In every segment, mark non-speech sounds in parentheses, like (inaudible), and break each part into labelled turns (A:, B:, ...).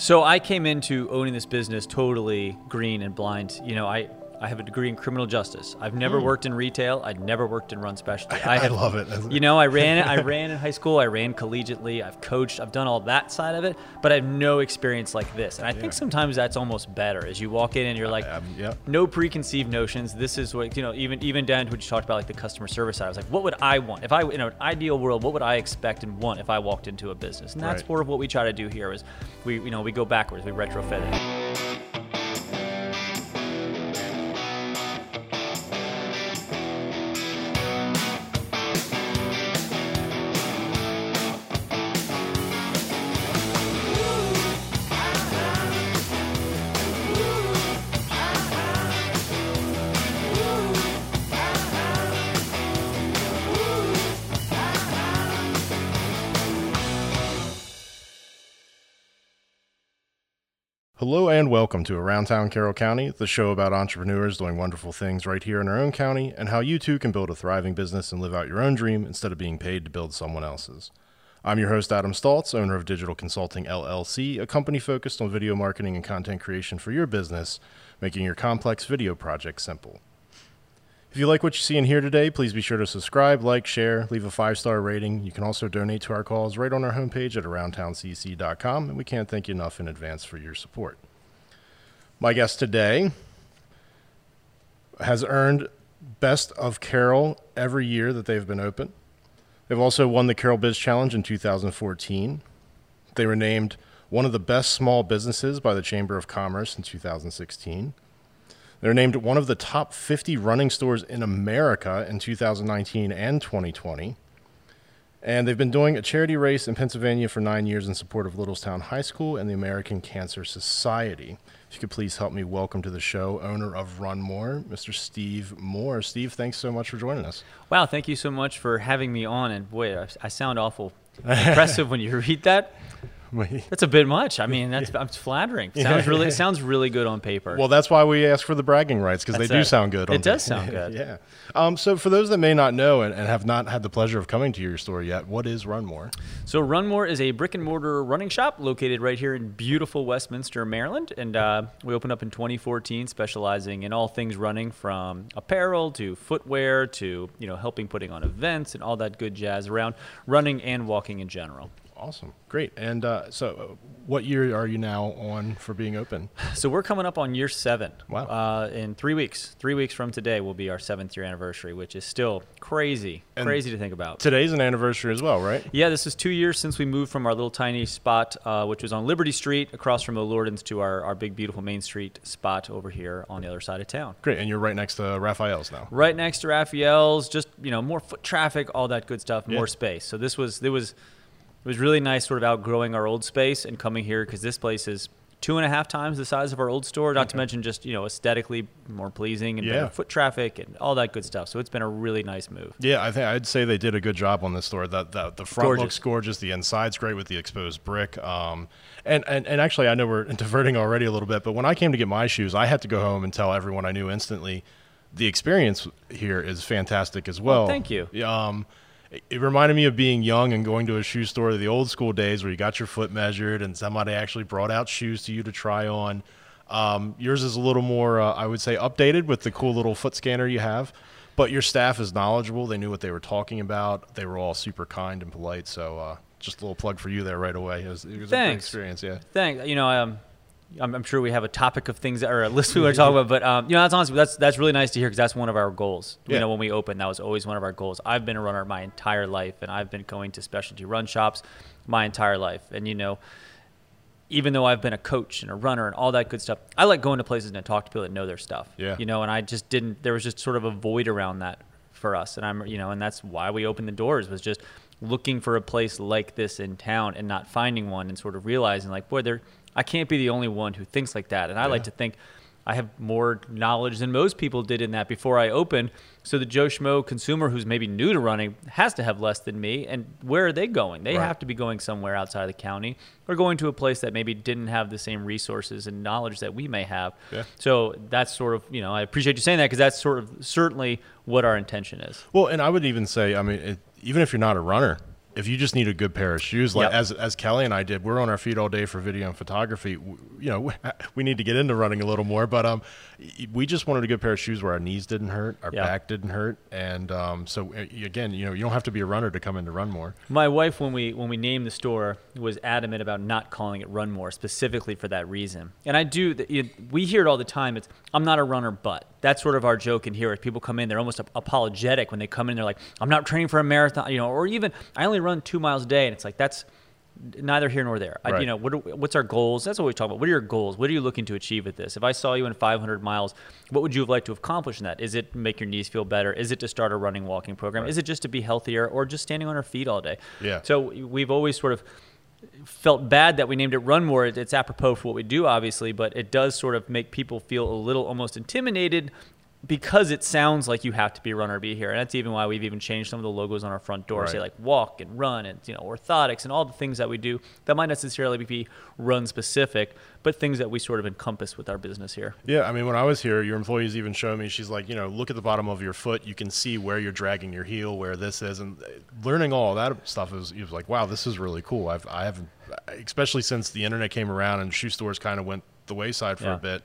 A: So I came into owning this business totally green and blind. You know, I I have a degree in criminal justice. I've never
B: Hmm.
A: worked in retail. I'd never worked in run specialty. (laughs)
B: I
A: have,
B: love it.
A: You know, I ran I (laughs) ran in high school. I ran collegiately. I've coached. I've done all that side of it, but I have no experience like this. And I think sometimes that's almost better. As you walk in and you're like,
B: yep.
A: no preconceived notions. This is what you know. Even even down to what you talked about, like the customer service side. I was like, what would I want if I in an ideal world? What would I expect and want if I walked into a business? And that's
B: Right.
A: sort of what we try to do here. Is we you know we go backwards. We retrofit it.
B: Welcome to Around Town Carroll County, the show about entrepreneurs doing wonderful things right here in our own county and how you too can build a thriving business and live out your own dream instead of being paid to build someone else's. I'm your host, Adam Stoltz, owner of Digital Consulting LLC, a company focused on video marketing and content creation for your business, making your complex video projects simple. If you like what you see and hear today, please be sure to subscribe, like, share, leave a five star rating. You can also donate to our cause right on our homepage at aroundtowncc.com, and we can't thank you enough in advance for your support. My guest today has earned Best of Carroll every year that they've been open. They've also won the Carroll Biz Challenge in 2014. They were named one of the best small businesses by the Chamber of Commerce in 2016. They're named one of the top 50 running stores in America in 2019 and 2020. And they've been doing a charity race in Pennsylvania for nine years in support of Littlestown High School and the American Cancer Society. If you could please help me welcome to the show owner of Run More, Mr. Steve Moore. Steve, thanks so much for joining us.
A: Wow, thank you so much for having me on. And boy, I, I sound awful (laughs) impressive when you read that. (laughs) That's a bit much. I mean, that's I'm flattering. Sounds really it (laughs) sounds really good on paper.
B: Well, that's why we ask for the bragging rights because they do
A: it.
B: sound good.
A: It does sound good. (laughs)
B: yeah. Um, so, for those that may not know and, and have not had the pleasure of coming to your store yet, what is Run More?
A: So Runmore is a brick and mortar running shop located right here in beautiful Westminster, Maryland, and uh, we opened up in 2014, specializing in all things running, from apparel to footwear to you know helping putting on events and all that good jazz around running and walking in general.
B: Awesome, great. And uh, so, uh, what year are you now on for being open?
A: So we're coming up on year seven.
B: Wow.
A: Uh, in three weeks, three weeks from today will be our seventh year anniversary, which is still crazy,
B: And
A: crazy to think about.
B: Today's an anniversary as well, right?
A: Yeah, this is two years since we moved from our little tiny spot, uh, which was on Liberty Street, across from O'Lordan's, to our, our big, beautiful Main Street spot over here on the other side of town.
B: Great. And you're right next to Raphael's now.
A: Right next to Raphael's, just you know, more foot traffic, all that good stuff,
B: Yeah.
A: more space. So this was there was it was really nice, sort of outgrowing our old space and coming here because this place is two and a half times the size of our old store. Not to mention just you know aesthetically more pleasing and
B: Yeah.
A: better foot traffic and all that good stuff. So it's been a really nice move.
B: Yeah, I think I'd say they did a good job on this store. That the, the front
A: Gorgeous.
B: looks gorgeous, the inside's great with the exposed brick. Um, and, and and actually, I know we're (laughs) diverting already a little bit, but when I came to get my shoes, I had to go home and tell everyone I knew instantly. The experience here is fantastic as well.
A: thank you.
B: Um, it- reminded me of being young and going to a shoe store, the old school days where you got your foot measured and somebody actually brought out shoes to you to try on. Um, yours is a little more, uh, I would say, updated with the cool little foot scanner you have. But your staff is knowledgeable. They knew what they were talking about. They were all super kind and polite. So uh, just a little plug for you there right away. It was, it was a good
A: Thanks.
B: experience. Yeah.
A: Thanks. You know, um, I'm, I'm sure we have a topic of things that, or a list we want to talk about, but um, you know, that's honestly that's that's really nice to hear because that's one of our goals. You know, when we opened, that was always one of our goals. I've been a runner my entire life, and I've been going to specialty run shops my entire life, and you know. Even though I've been a coach and a runner and all that good stuff, I like going to places and talk to people that know their stuff.
B: Yeah.
A: You know, and I just didn't. There was just sort of a void around that for us, and I'm, you know, and that's why we opened the doors was just looking for a place like this in town and not finding one, and sort of realizing like, boy, there, I can't be the only one who thinks like that, and I like to think I have more knowledge than most people did in that before I opened. So the Joe Schmo consumer who's maybe new to running has to have less than me. And where are they going? They
B: Right.
A: have to be going somewhere outside of the county or going to a place that maybe didn't have the same resources and knowledge that we may have.
B: Yeah.
A: So that's sort of, you know, I appreciate you saying that because that's sort of certainly what our intention is.
B: Well, and I would even say, I mean, it, even if you're not a runner, if you just need a good pair of shoes, like
A: Yep.
B: as as Kelly and I did, we're on our feet all day for video and photography. W- You know, we (laughs) need to get into running a little more, but um, we just wanted a good pair of shoes where our knees didn't hurt, our
A: Yeah.
B: back didn't hurt, and um, so again, you know, you don't have to be a runner to come in to run more.
A: My wife, when we when we named the store, was adamant about not calling it Run More specifically for that reason. And I do. you- We hear it all the time. It's I'm not a runner, but that's sort of our joke in here. If people come in, they're almost apologetic when they come in. They're like, I'm not training for a marathon, you know, or even I only run two miles a day, and it's like that's neither here nor there. I, you know, what are, what's our goals? That's what we talk about. What are your goals? What are you looking to achieve with this? If I saw you in 500 miles, what would you have liked to accomplish in that? Is it make your knees feel better? Is it to start a running, walking program? Is it just to be healthier, or just standing on our feet all day?
B: Yeah.
A: So we've always sort of felt bad that we named it Run More. It's apropos for what we do, obviously, but it does sort of make people feel a little almost intimidated because it sounds like you have to be a runner be here. And that's even why we've even changed some of the logos on our front door, say like walk and run and you know orthotics and all the things that we do that might necessarily be run specific, but things that we sort of encompass with our business here.
B: Yeah, I mean, when I was here, your employees even showed me. She's like, you know, look at the bottom of your foot. You can see where you're dragging your heel, where this is, and uh, learning all that stuff is. It was like, wow, this is really cool. I've, I haven't, especially since the internet came around and shoe stores kind of went the wayside for
A: Yeah.
B: a bit.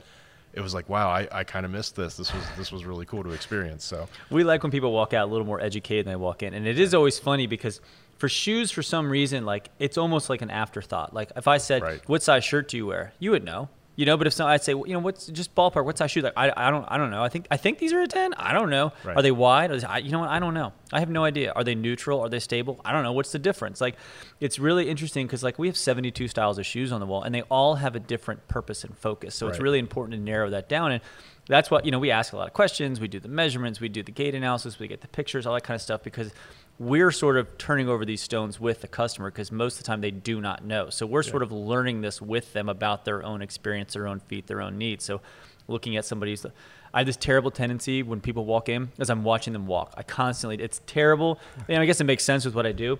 B: It was like, wow, I, I kind of missed this. This was this was really cool to experience. So
A: We like when people walk out a little more educated than they walk in. And it is always funny because for shoes, for some reason, like it's almost like an afterthought. Like if I said,
B: Right.
A: "What size shirt do you wear?" You would know, you know. But if so, I'd say, you know, what's just ballpark? What's I shoes? Like I, I don't, I don't know. I think, I think these are a ten. I don't know.
B: Right.
A: Are they wide? Are they, I, you know what? I don't know. I have no idea. Are they neutral? Are they stable? I don't know. What's the difference? Like, it's really interesting because like we have 72 styles of shoes on the wall, and they all have a different purpose and focus. So it's really important to narrow that down and. That's what you know. We ask a lot of questions. We do the measurements. We do the gait analysis. We get the pictures, all that kind of stuff, because we're sort of turning over these stones with the customer because most of the time they do not know. So we're sort of learning this with them about their own experience, their own feet, their own needs. So looking at somebody's, I have this terrible tendency when people walk in as I'm watching them walk. I constantly, it's terrible. (laughs) And I guess it makes sense with what I do.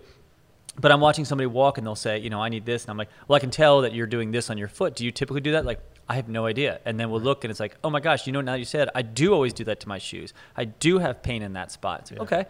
A: But I'm watching somebody walk and they'll say, you know, I need this. And I'm like, well, I can tell that you're doing this on your foot. Do you typically do that? Like, I have no idea. And then we'll look and it's like, oh my gosh, you know, now you said, I do always do that to my shoes. I do have pain in that spot. Like, okay,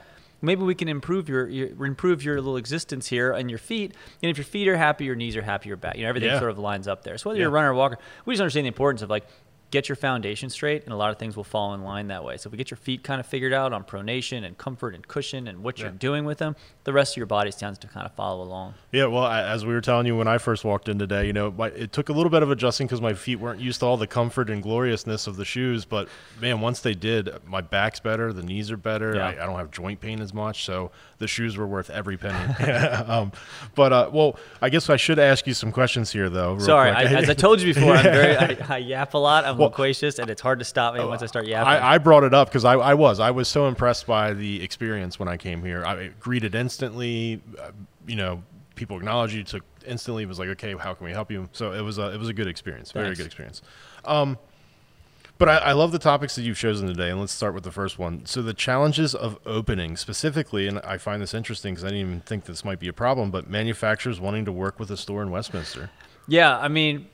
A: maybe we can improve your, your improve your little existence here and your feet. And if your feet are happy, your knees are happy, your back, you know, everything
B: Yeah.
A: sort of lines up there. So whether
B: Yeah.
A: you're a runner or walker, we just understand the importance of like, get your foundation straight and a lot of things will fall in line that way. So if we get your feet kind of figured out on pronation and comfort and cushion and what you're doing with them, the rest of your body tends to kind of follow along.
B: yeah, well, as we were telling you when I first walked in today, you know, my, it took a little bit of adjusting because my feet weren't used to all the comfort and gloriousness of the shoes. But man, once they did, my back's better, the knees are better.
A: Yeah.
B: I, I don't have joint pain as much, so the shoes were worth every penny. (laughs) um, but uh, well, I guess I should ask you some questions here, though. real
A: Sorry, I, as I told you before, I'm very I, I (laughs) yap a lot. I'm loquacious, and it's hard to stop me once I start yapping.
B: I, I brought it up because I, I was I was so impressed by the experience when I came here. I greeted instantly. Uh, you know, people acknowledged you. Took instantly. Was like, okay, how can we help you? So it was a it was a good experience. Very
A: Thanks.
B: good experience. Um, but I, I love the topics that you've chosen today, and let's start with the first one. So the challenges of opening specifically, and I find this interesting because I didn't even think this might be a problem. But manufacturers wanting to work with a store in Westminster.
A: Yeah, I mean,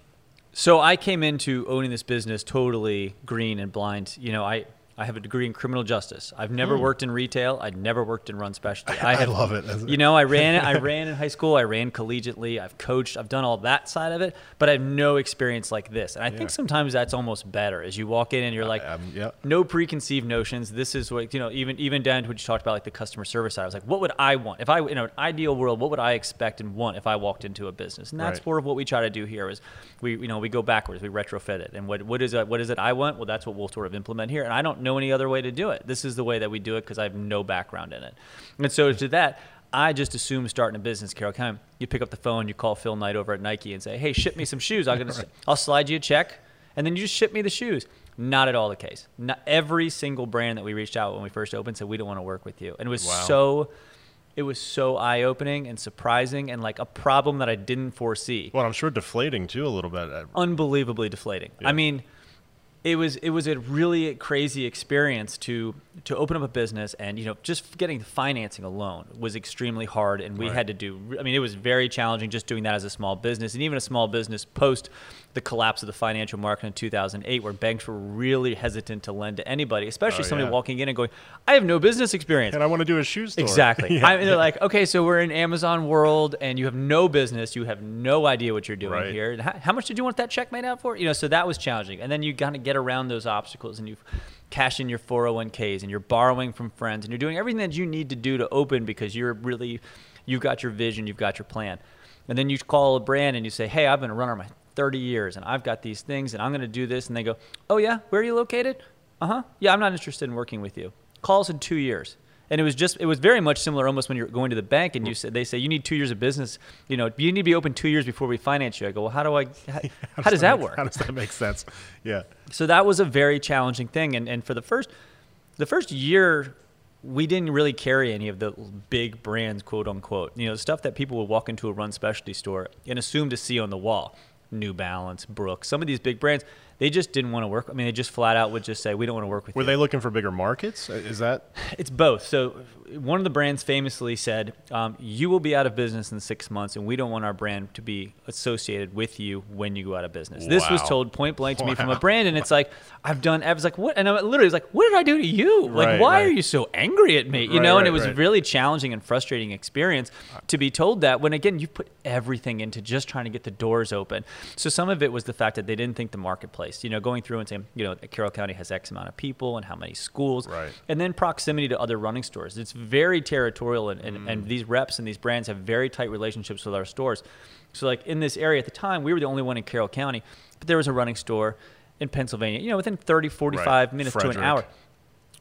A: so I came into owning this business totally green and blind. You know, I I have a degree in criminal justice. I've never worked in retail. I'd never worked in run specialty. (laughs) I,
B: I love it.
A: You know, I ran I (laughs) ran in high school. I ran collegiately. I've coached. I've done all that side of it, but I have no experience like this. And I
B: Yeah.
A: think sometimes that's almost better as you walk in and you're like,
B: um, yeah.
A: no preconceived notions. This is what you know. Even even down to what you talked about, like the customer service side. I was like, what would I want if I in an ideal world? What would I expect and want if I walked into a business? And that's
B: Right.
A: sort of what we try to do here. Is we you know we go backwards, we retrofit it, and what what is it? What is it I want? Well, that's what we'll sort of implement here. And I don't know any other way to do it. This is the way that we do it because I have no background in it. And so to that. I just assume starting a business, Carroll County, you pick up the phone, you call Phil Knight over at Nike and say, "Hey, ship me some shoes. I'm gonna, (laughs) I'll slide you a check, and then you just ship me the shoes." Not at all the case. Not every single brand that we reached out when we first opened said we don't want to work with you, and it was
B: Wow.
A: so, it was so eye opening and surprising, and like a problem that I didn't foresee
B: Well, I'm sure deflating too a little bit. Uh,
A: unbelievably deflating.
B: Yeah.
A: I mean, it was it was a really crazy experience to to open up a business and you know just getting the financing alone was extremely hard and we
B: Right.
A: had to do I mean it was very challenging just doing that as a small business and even a small business post the collapse of the financial market in 2008 where banks were really hesitant to lend to anybody especially
B: Oh,
A: somebody
B: yeah.
A: walking in and going I have no business experience
B: And I want to do a shoe store.
A: Exactly. (laughs)
B: Yeah.
A: I mean, they're like, okay, so we're in Amazon world, and you have no business, you have no idea what you're doing
B: Right.
A: here. And How, how much did you want that check made out for? You know, so that was challenging. And then you kind of get around those obstacles, and you cash in your 401ks, and you're borrowing from friends, and you're doing everything that you need to do to open because you're really, you've got your vision, you've got your plan. And then you call a brand and you say, hey, I've been a runner my 30 years, and I've got these things, and I'm going to do this. And they go, oh yeah, where are you located? Uh huh. Yeah, I'm not interested in working with you. Calls in two years and it was just it was very much similar almost when you're going to the bank and you said they say you need two years of business you know you need to be open two years before we finance you i go well how do i (laughs) how, how does that work
B: How does that make sense? Yeah.
A: so that was a very challenging thing and, and for the first the first year we didn't really carry any of the big brands quote unquote you know stuff that people would walk into a run specialty store and assume to see on the wall new balance brooks some of these big brands they just didn't want to work i mean they just flat out would just say we don't want to work with
B: Were
A: you
B: they looking for bigger markets? Is that (sighs)
A: it's both. So one of the brands famously said, um, "You will be out of business in six months, and we don't want our brand to be associated with you when you go out of business." This was told point blank to me from a brand, and it's like I've done. I was like, "What?" And I literally was like, "What did I do to you? Like,
B: Right,
A: why
B: right.
A: are you so angry at me?" You
B: Right,
A: know, and it was really challenging and frustrating experience to be told that. When again, you put everything into just trying to get the doors open. So some of it was the fact that they didn't think the marketplace. You know, going through and saying, you know, Carroll County has X amount of people and how many schools,
B: Right.
A: and then proximity to other running stores. It's very territorial, and, and,
B: Mm.
A: and these reps and these brands have very tight relationships with our stores. So, like in this area at the time, we were the only one in Carroll County, but there was a running store in Pennsylvania, you know, within 30, 45 minutes to an hour.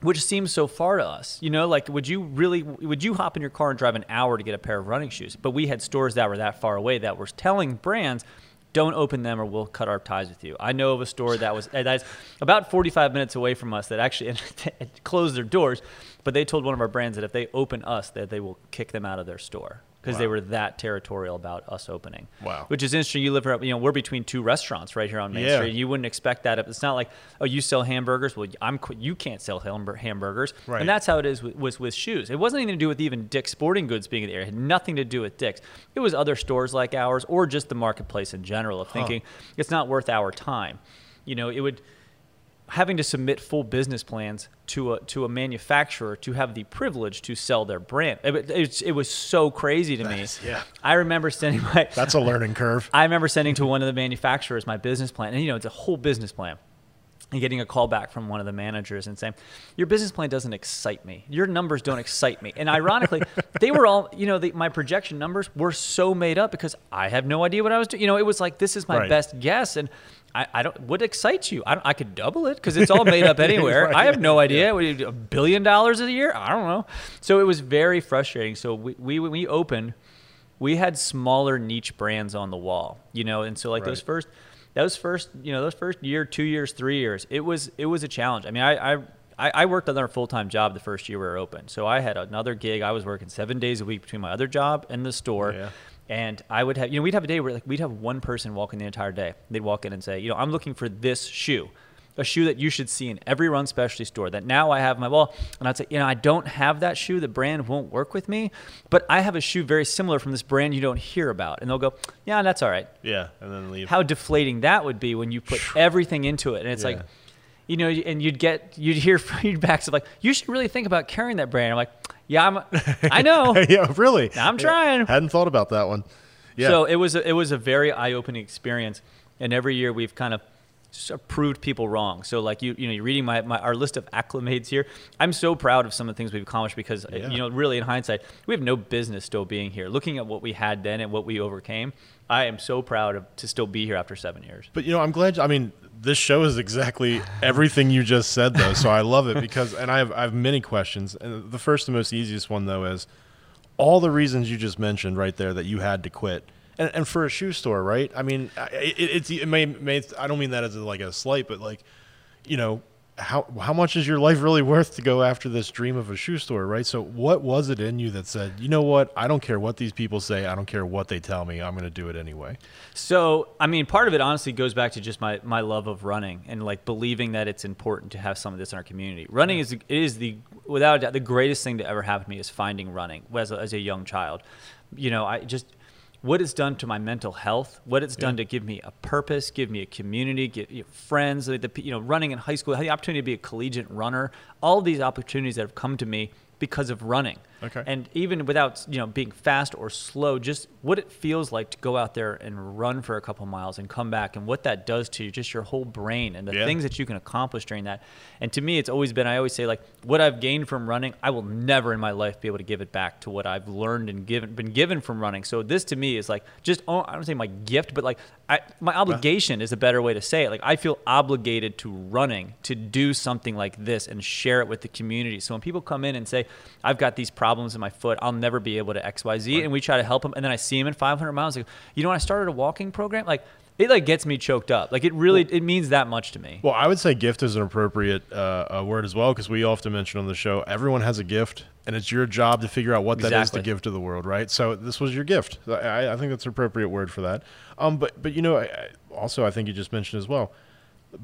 A: Which seems so far to us, you know. Like, would you really? Would you hop in your car and drive an hour to get a pair of running shoes? But we had stores that were that far away that were telling brands, "Don't open them, or we'll cut our ties with you." I know of a store that was that's about 45 minutes away from us that actually (laughs) closed their doors, but they told one of our brands that if they open us, that they will kick them out of their store because they were that territorial about us opening.
B: Wow.
A: Which is interesting. You live, right- you know, we're between two restaurants right here on Main
B: Yeah.
A: Street. You wouldn't expect that. It's not like, oh, you sell hamburgers. Well, I'm qu- you can't sell hamburgers.
B: Right.
A: And that's how it is with, was with shoes. It wasn't anything to do with even Dick's Sporting Goods being in the area. It had nothing to do with Dick's. It was other stores like ours or just the marketplace in general of thinking it's not worth our time. You know, it would having to submit full business plans to a to a manufacturer to have the privilege to sell their brand. It, it, it was so crazy to me.
B: yeah.
A: I remember sending my (laughs)
B: that's a learning curve? (laughs)
A: I remember sending to one of the manufacturers my business plan, and you know, it's a whole business plan. And getting a call back from one of the managers and saying, "Your business plan doesn't excite me. Your numbers don't excite me." And ironically, (laughs) they were all, you know, the, my projection numbers were so made up because I have no idea what I was doing. You know, it was like this is my
B: Right.
A: best guess, and I, I don't. What excites you? I, don't, I could double it because it's all made up (laughs) anywhere.
B: Right.
A: I have no idea. You A billion dollars a year? I don't know. So it was very frustrating. So we we when we opened we had smaller niche brands on the wall, you know, and so like those first, those first, you know, those first year, two years, three years, it was it was a challenge. I mean, I I, I I worked another full time job the first year we were open, so I had another gig. I was working seven days a week between my other job and the store.
B: Yeah.
A: And I would have, you know, we'd have a day where like we'd have one person walking the entire day. They'd walk in and say, you know, I'm looking for this shoe, a shoe that you should see in every run specialty store. That now I have my wall, and I'd say, you know, I don't have that shoe. The brand won't work with me, but I have a shoe very similar from this brand you don't hear about. And they'll go, yeah, that's all right.
B: Yeah, and then leave.
A: How deflating that would be when you put everything into it, and it's
B: Yeah.
A: like. You know, and you'd get you'd hear (laughs) feedbacks of like, you should really think about carrying that brand. I'm like, yeah, I'm, I (laughs) know.
B: yeah, really.
A: I'm
B: Yeah,
A: trying.
B: Hadn't thought about that one. Yeah.
A: So it was a, it was a very eye opening experience, and every year we've kind of s- proved people wrong. So like you you know you're reading my, my our list of acclimates here. I'm so proud of some of the things we've accomplished because uh,
B: Yeah.
A: you know really in hindsight we have no business still being here. Looking at what we had then and what we overcame, I am so proud of to still be here after seven years.
B: But you know, I'm glad. I mean, this show is exactly everything you just said, though. So I love it because, and I have I have many questions. And the first and most easiest one though is all the reasons you just mentioned right there that you had to quit. And, and for a shoe store, right? I mean, I- it, it's it may, may I don't mean that as a, like a slight, but like, you know, how how much is your life really worth to go after this dream of a shoe store, right? So what was it in you that said, you know what, I don't care what these people say, I don't care what they tell me, I'm going to do it anyway.
A: So, I mean, part of it honestly goes back to just my, my love of running and like believing that it's important to have some of this in our community. Running is it is the without a doubt the greatest thing to ever happen to me is finding running as a, as a young child. You know, I just what it's done to my mental health, what it's done to give me a purpose, give me a community, get you know, friends, the, the, you know, running in high school, I had the opportunity to be a collegiate runner, all these opportunities that have come to me because of running.
B: Okay.
A: And even without, you know, being fast or slow, just what it feels like to go out there and run for a couple miles and come back and what that does to you, just your whole brain and the
B: Yeah.
A: things that you can accomplish during that. And to me, it's always been, I always say, like, what I've gained from running, I will never in my life be able to give it back to what I've learned and given, been given from running. So this to me is like just, oh, I don't say my gift, but like I, my obligation is a better way to say it. Like I feel obligated to running to do something like this and share it with the community. So when people come in and say, I've got these problems in my foot, I'll never be able to X, Y, Z, and we try to help them, and then I see them in 500 miles, like, you know, when I started a walking program, like it like gets me choked up. Like it really, it means that much to me.
B: Well, I would say gift is an appropriate uh, word as well because we often mention on the show everyone has a gift, and it's your job to figure out what that is to give to the world, right? So this was your gift. I, I think that's an appropriate word for that. Um, but but you know, I, also I think you just mentioned as well,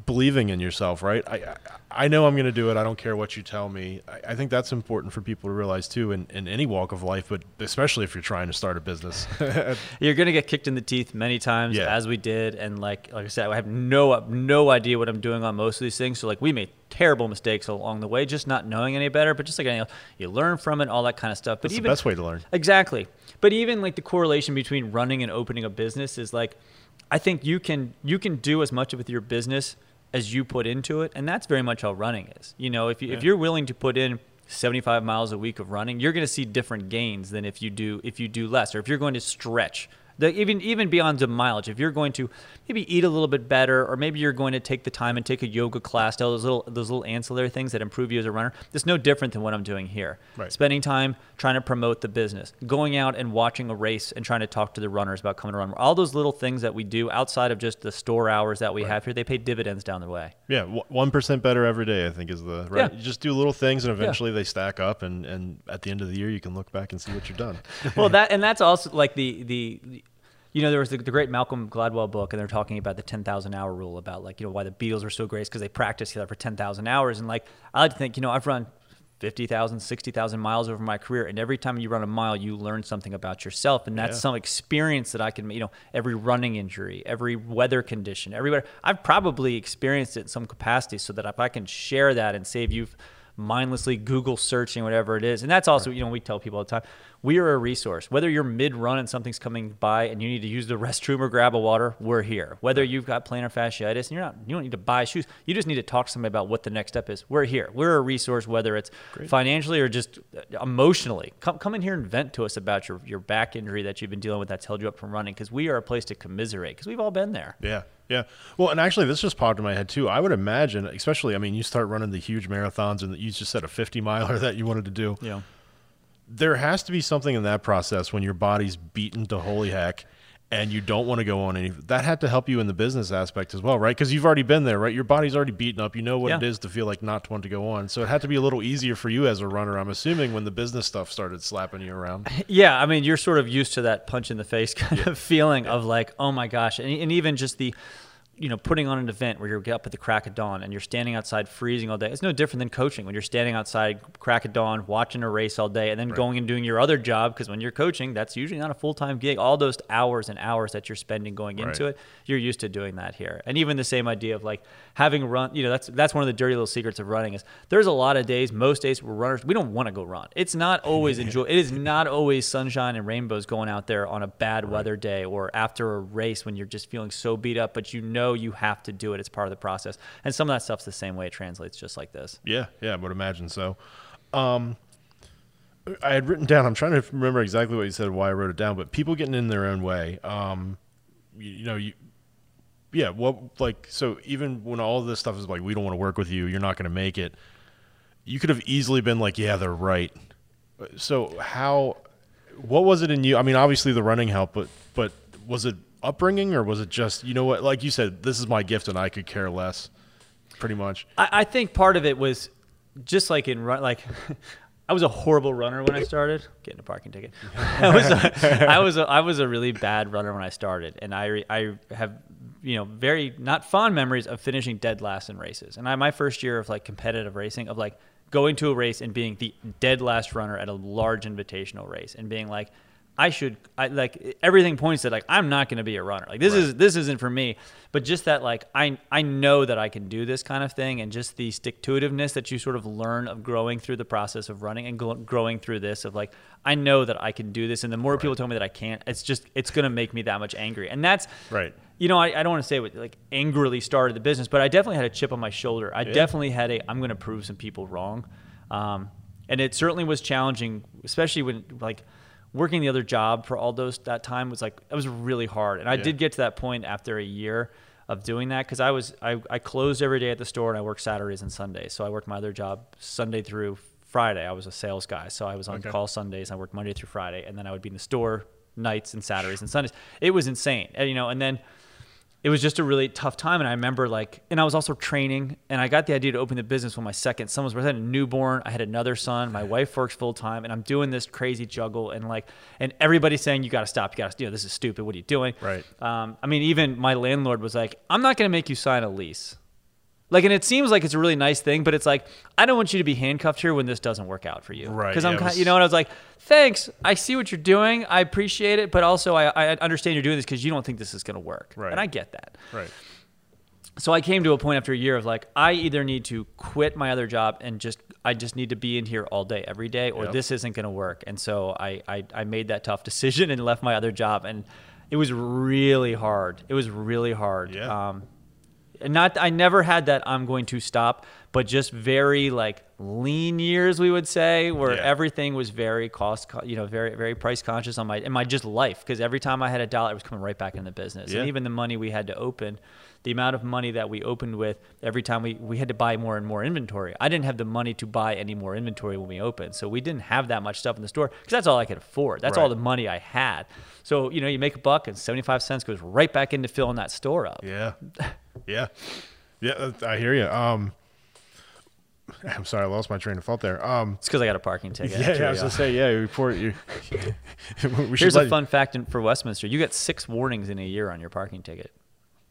B: believing in yourself, right? I I, I know I'm going to do it. I don't care what you tell me. I, I think that's important for people to realize too, in, in any walk of life, but especially if you're trying to start a business. (laughs) (laughs)
A: You're gonna get kicked in the teeth many times,
B: Yeah.
A: as we did, and like like I said, I have no no idea what I'm doing on most of these things. So like we made terrible mistakes along the way, just not knowing any better. But just like anything else, you learn from it, all that kind of stuff. But
B: That's the best way to learn.
A: Exactly. But even like the correlation between running and opening a business is like I think you can you can do as much with your business as you put into it, and that's very much how running is. You know, if you if
B: Yeah.
A: you're willing to put in 75 miles a week of running, you're going to see different gains than if you do if you do less or if you're going to stretch. The, even even beyond the mileage, if you're going to maybe eat a little bit better, or maybe you're going to take the time and take a yoga class, all those little those little ancillary things that improve you as a runner, it's no different than what I'm doing here
B: Right.
A: spending time trying to promote the business, going out and watching a race and trying to talk to the runners about coming to run. All those little things that we do outside of just the store hours that we have here, they pay dividends down the way.
B: Yeah, one percent better every day. I think is the right.
A: Yeah.
B: You just do little things, and eventually they stack up, and and at the end of the year, you can look back and see what you've done. (laughs)
A: well, that and that's also like the the. You know, there was the, the great Malcolm Gladwell book, and they're talking about the 10,000 hour rule about like, you know, why the Beatles are so great because they practice together for 10,000 hours. And like, I like to think, you know, I've run 50,000, 60,000 miles over my career. And every time you run a mile, you learn something about yourself. And that's
B: Yeah.
A: some experience that I can, you know, every running injury, every weather condition, everywhere. I've probably experienced it in some capacity so that if I can share that and save you mindlessly Google searching, whatever it is. And that's also, you know, we tell people all the time, we are a resource. Whether you're mid run and something's coming by and you need to use the (laughs) restroom or grab a water, we're here. Whether you've got plantar fasciitis and you're not, you don't need to buy shoes. You just need to talk to somebody about what the next step is. We're here. We're a resource, whether it's financially or just uh, emotionally. Come, come in here and vent to us about your, your back injury that you've been dealing with that's held you up from running because we are a place to commiserate because we've all been there.
B: Yeah, yeah. Well, and actually, this just popped in my head too. I would imagine, especially, I mean, you start running the huge marathons, and you just said a fifty miler (laughs) that you wanted to do.
A: Know,
B: There has to be something in that process when your body's beaten to holy heck. And you don't want to go on any. That had to help you in the business aspect as well, right? Because you've already been there, right? Your body's already beaten up. You know what it
A: Yeah.
B: is to feel like not to want to go on. So it had to be a little easier for you as a runner. I'm assuming when the business stuff started slapping you around. (laughs)
A: Yeah, I mean, you're sort of used to that punch in the face kind of feeling of like, oh my gosh, and, and even just the, you know, putting on an event where you're up at the crack of dawn and you're standing outside freezing all day. It's no different than coaching when you're standing outside crack of dawn watching a race all day and then going and doing your other job because when you're coaching, that's usually not a full time gig. All those hours and hours that you're spending going into
B: Right.
A: it, you're used to doing that here. And even the same idea of like having run, you know, that's that's one of the dirty little secrets of running is there's a lot of days, most days where runners we don't want to go run. It's not always (laughs) enjoy. It is not always sunshine and rainbows going out there on a bad weather day or after a race when you're just feeling so beat up, but you know you have to do it. It's part of the process. And some of that stuff's the same way it translates, just like this.
B: Yeah, yeah, I would imagine so. Um, I had written down. I'm trying to remember exactly what you said, why I wrote it down. But people getting in their own way. Um, you, you know, you, yeah. What like so? Even when all this stuff is like, we don't want to work with you. You're not going to make it. You could have easily been like, yeah, they're right. So how? What was it in you? I mean, obviously the running helped, but but was it upbringing or was it just you know what? Like you said, this is my gift and I could care less. pretty much.
A: I, I think part of it was just like in run, like (laughs) I was a horrible runner when I started. Getting a parking ticket. (laughs) I was a, I was a, I was a really bad runner when I started, and I re- I have you know very not fond memories of finishing dead last in races. And I my first year of like competitive racing of like going to a race and being the dead last runner at a large invitational race and being like I should I like everything points to like I'm not going to be a runner. Like this
B: Right.
A: is this isn't for me. But just that like I I know that I can do this kind of thing and just the stick to itiveness that you sort of learn of growing through the process of running and gl- growing through this of like I know that I can do this and the more people tell me that I can't, it's just it's going to make me that much angry. And that's
B: Right.
A: You know, I, I don't want to say what like angrily started the business, but I definitely had a chip on my shoulder. I definitely had a I'm going to prove some people wrong. Um, and it certainly was challenging, especially when like working the other job for all those that time was like it was really hard. And I
B: Yeah.
A: did get to that point after a year of doing that because I was I, I closed every day at the store and I worked Saturdays and Sundays. So I worked my other job Sunday through Friday. I was a sales guy, so I was on
B: Okay.
A: call Sundays. I worked Monday through Friday, and then I would be in the store nights and Saturdays and Sundays. It was insane, and, you know. And then it was just a really tough time. And I remember like, and I was also training, and I got the idea to open the business when my second son was born. I had a newborn. I had another son. My wife works full time, and I'm doing this crazy juggle. And like, and everybody's saying you got to stop. You got to, you know, this is stupid. What are you doing?
B: Right.
A: Um, I mean, even my landlord was like, I'm not going to make you sign a lease. Like, and it seems like it's a really nice thing, but it's like, I don't want you to be handcuffed here when this doesn't work out for you.
B: Right,
A: Because I'm
B: it
A: kind you know, and I was like, thanks. I see what you're doing. I appreciate it. But also, I, I understand you're doing this because you don't think this is going to work.
B: Right.
A: And I get that.
B: Right.
A: So I came to a point after a year of like, I either need to quit my other job and just, I just need to be in here all day, every day, or
B: Yep.
A: this isn't going to work. And so I, I, I made that tough decision and left my other job. And it was really hard. It was really hard.
B: Yeah.
A: Um, not I never had that I'm going to stop, but just very like lean years we would say where
B: Yeah.
A: everything was very cost you know very very price conscious on my in my just life because every time I had a dollar it was coming right back in the business
B: Yeah.
A: and even the money we had to open the amount of money that we opened with every time we we had to buy more and more inventory I didn't have the money to buy any more inventory when we opened so we didn't have that much stuff in the store because that's all I could afford that's all the money I had so you know you make a buck and 75 cents goes right back into filling that store up
B: Yeah. Yeah. Yeah. uh, I hear you. Um, I'm sorry, I lost my train of thought there. Um,
A: It's because I got a parking ticket.
B: yeah, yeah, I was gonna say, yeah, report you. (laughs) (laughs)
A: Here's a fun fact for Westminster: you get six warnings in a year on your parking ticket.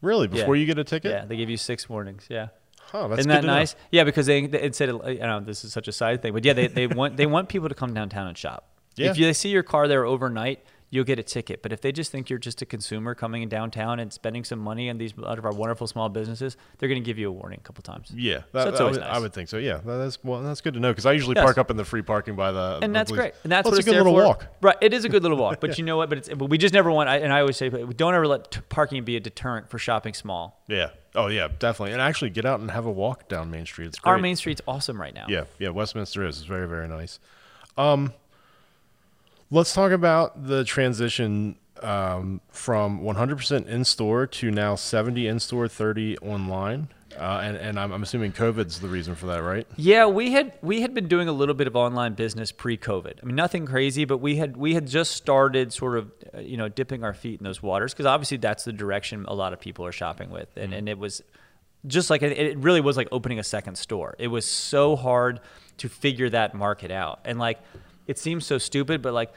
B: Really before
A: Yeah.
B: you get a ticket.
A: Yeah, they give you six warnings. Yeah,
B: Huh, that's
A: isn't
B: good
A: that
B: to know.
A: nice? Yeah, because they, they instead of I know this is such a side thing, but yeah, they, they (laughs) want they want people to come downtown and shop.
B: Yeah.
A: If you, they see your car there overnight, you'll get a ticket. But if they just think you're just a consumer coming in downtown and spending some money on these out of our wonderful small businesses, they're going to give you a warning a couple times.
B: Yeah,
A: So
B: that,
A: it's
B: I,
A: always
B: would, I
A: nice.
B: would think so. Yeah, that's well, that's good to know because I usually
A: Yes.
B: park up in the free parking by the
A: and
B: the
A: that's
B: police.
A: great. And that's
B: well,
A: what
B: it's a good little
A: for.
B: walk.
A: Right, it is a good little walk. (laughs) But you know what? But it's but we just never want. And I always say, don't ever let t- parking be a deterrent for shopping small.
B: Yeah. Oh yeah, definitely. And actually, get out and have a walk down Main Street. It's great.
A: Our main street's awesome right now.
B: Yeah, yeah. Westminster is It's very, very nice. Um, let's talk about the transition um, from 100% in store to now 70 in store, 30 online. Uh, and and I'm, I'm assuming COVID's the reason for that, right?
A: Yeah, we had we had been doing a little bit of online business pre-COVID. I mean, nothing crazy, but we had we had just started sort of uh, you know dipping our feet in those waters because obviously that's the direction a lot of people are shopping with, and and it was just like it really was like opening a second store. It was so hard to figure that market out, and like it seems so stupid, but like.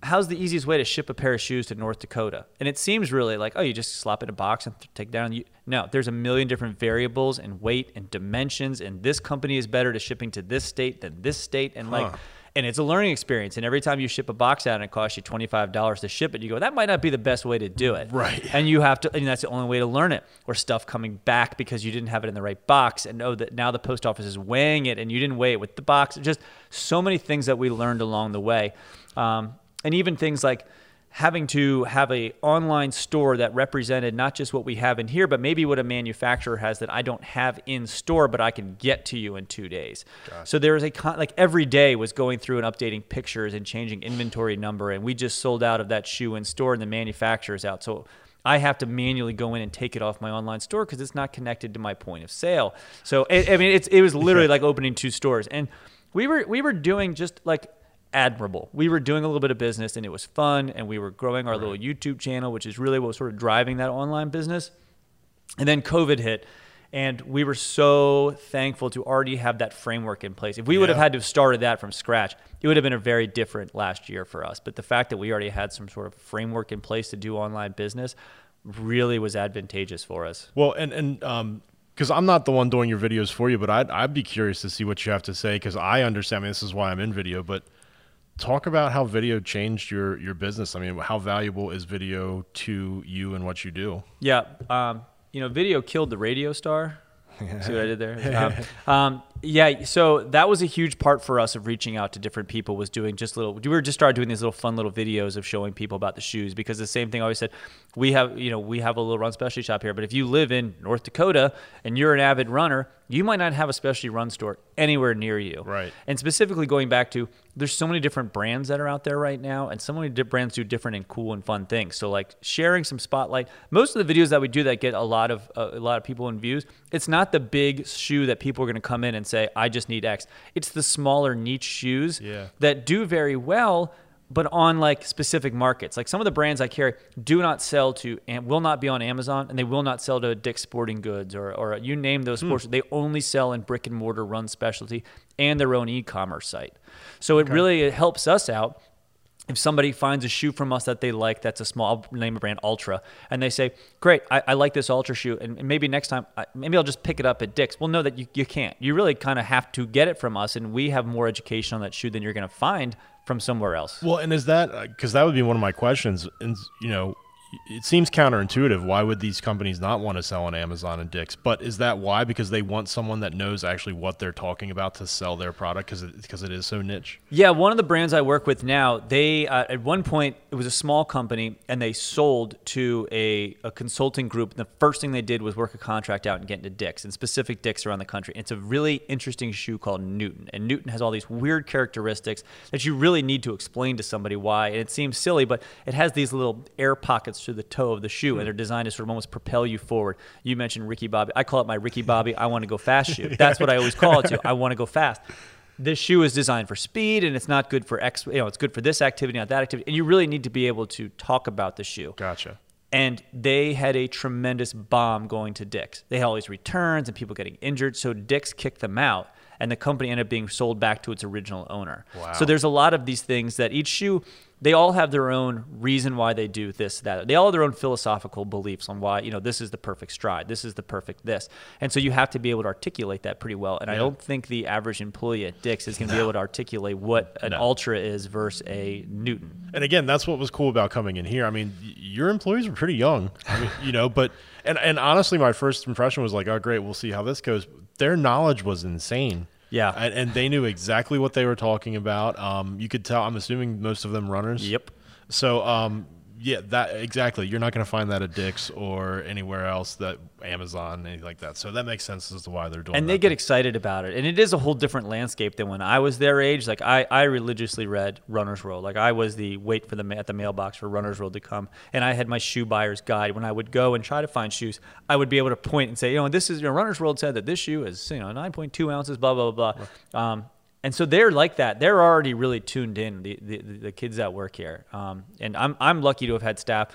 A: How's the easiest way to ship a pair of shoes to North Dakota? And it seems really like, oh, you just slap it in a box and take down. You, no, there's a million different variables and weight and dimensions. And this company is better to shipping to this state than this state. And like,
B: Huh.
A: And it's a learning experience. And every time you ship a box out and it costs you twenty five dollars to ship it, you go, that might not be the best way to do it.
B: Right.
A: And you have to, and that's the only way to learn it. Or stuff coming back because you didn't have it in the right box, and oh, that now the post office is weighing it, and you didn't weigh it with the box. Just so many things that we learned along the way, um, and even things like having to have a online store that represented not just what we have in here but maybe what a manufacturer has that I don't have in store but I can get to you in 2 days. So there was a con- like every day was going through and updating pictures and changing inventory number and we just sold out of that shoe in store and the manufacturer's out. So I have to manually go in and take it off my online store because it's not connected to my point of sale. So I I mean, it's it was literally like opening two stores, and we were we were doing just like admirable. We were doing a little bit of business, and it was fun, and we were growing our little YouTube channel, which is really what was sort of driving that online business. And then COVID hit, And we were so thankful to already have that framework in place. If we would have had to have started that from scratch, it would have been a very different last year for us. But the fact that we already had some sort of framework in place to do online business really was advantageous for us.
B: Well, and and um, because I'm not the one doing your videos for you, but I'd I'd be curious to see what you have to say because I understand. I mean, this is why I'm in video, but talk about how video changed your your business. I mean, how valuable is video to you and what you do?
A: Yeah, um, you know, video killed the radio star. (laughs) See what I did there? (laughs) Um, um, yeah, so that was a huge part for us of reaching out to different people. Was doing just little. We were just started doing these little fun little videos of showing people about the shoes because the same thing I always said. We have you know we have a little run specialty shop here, but if you live in North Dakota and you're an avid runner, you might not have a specialty run store anywhere near you.
B: Right.
A: And specifically going back to, there's so many different brands that are out there right now, and so many brands do different and cool and fun things. So like sharing some spotlight. Most of the videos that we do that get a lot of uh, a lot of people in views, it's not the big shoe that people are going to come in and say, I just need X. It's the smaller niche shoes
B: Yeah.
A: that do very well. But on like specific markets, like some of the brands I carry do not sell to and will not be on Amazon, and they will not sell to Dick's Sporting Goods or, or you name those hmm. sports. They only sell in brick and mortar run specialty and their own e-commerce site. So it really it helps us out if somebody finds a shoe from us that they like that's a small I'll name a brand Altra and they say great i, I like this Altra shoe and, and maybe next time I, maybe i'll just pick it up at dick's well no that you, you can't you really kind of have to get it from us and we have more education on that shoe than you're going to find from somewhere else
B: Well, and is that uh, because that would be one of my questions? And you know, it seems counterintuitive. Why would these companies not want to sell on Amazon and Dick's? But is that why? Because they want someone that knows actually what they're talking about to sell their product because it, because it is so niche.
A: Yeah, one of the brands I work with now, they uh, at one point it was a small company and they sold to a, a consulting group. The first thing they did was work a contract out and get into Dick's and specific Dick's around the country. It's a really interesting shoe called Newton, and Newton has all these weird characteristics that you really need to explain to somebody why. And it seems silly, but it has these little air pockets through the toe of the shoe, and hmm. they're designed to sort of almost propel you forward. You mentioned Ricky Bobby. I call it my Ricky (laughs) Bobby. I want to go fast shoe. (laughs) That's what I always call it to. I want to go fast this shoe is designed for speed and it's not good for X, you know, it's good for this activity, not that activity. And you really need to be able to talk about the shoe.
B: Gotcha.
A: And they had a tremendous bomb going to Dick's. They had all these returns and people getting injured. So Dick's kicked them out and the company ended up being sold back to its original owner.
B: Wow.
A: So there's a lot of these things that each shoe, they all have their own reason why they do this, that. They all have their own philosophical beliefs on why, you know, this is the perfect stride, this is the perfect this. And so you have to be able to articulate that pretty well. And I don't think the average employee at Dick's is going to be able to articulate what an
B: No.
A: Altra is versus a Newton.
B: And again, that's what was cool about coming in here. I mean, your employees were pretty young, I mean, you know, but and and honestly, my first impression was like, oh, great, we'll see how this goes. Their knowledge was insane.
A: Yeah.
B: and, and they knew exactly what they were talking about. Um, you could tell. I'm assuming most of them runners.
A: Yep.
B: So, um, yeah, that exactly. You're not going to find that at Dick's or anywhere else that Amazon, anything like that. So that makes sense as to why they're doing.
A: It.
B: And
A: they get excited about it and it is a whole different landscape than when i was their age like i, I religiously read runner's world like i was the wait for the at the mailbox for runner's world to come and i had my shoe buyer's guide when i would go and try to find shoes i would be able to point and say you know this is you know, runner's world said that this shoe is you know 9.2 ounces blah blah blah blah um, and so they're like that. They're already really tuned in. The the, the kids that work here, um, and I'm I'm lucky to have had staff.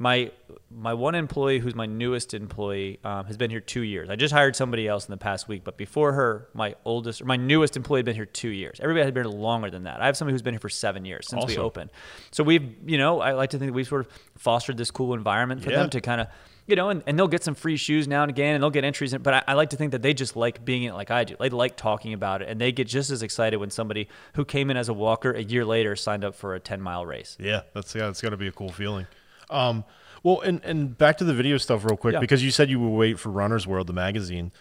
A: My my one employee, who's my newest employee, um, has been here two years. I just hired somebody else in the past week, but before her, my oldest or my newest employee had been here two years. Everybody had been here longer than that. I have somebody who's been here for seven years since we opened. So we've, you know, I like to think that we've sort of fostered this cool environment for
B: Yeah.
A: them to kind of you know, and, and they'll get some free shoes now and again, and they'll get entries in. But I, I like to think that they just like being in it like I do. They like talking about it, and they get just as excited when somebody who came in as a walker a year later signed up for a 10 mile race.
B: Yeah, that's yeah, it's got to be a cool feeling. Um, well, and and back to the video stuff real quick
A: Yeah.
B: because you said you would wait for Runner's World, the magazine,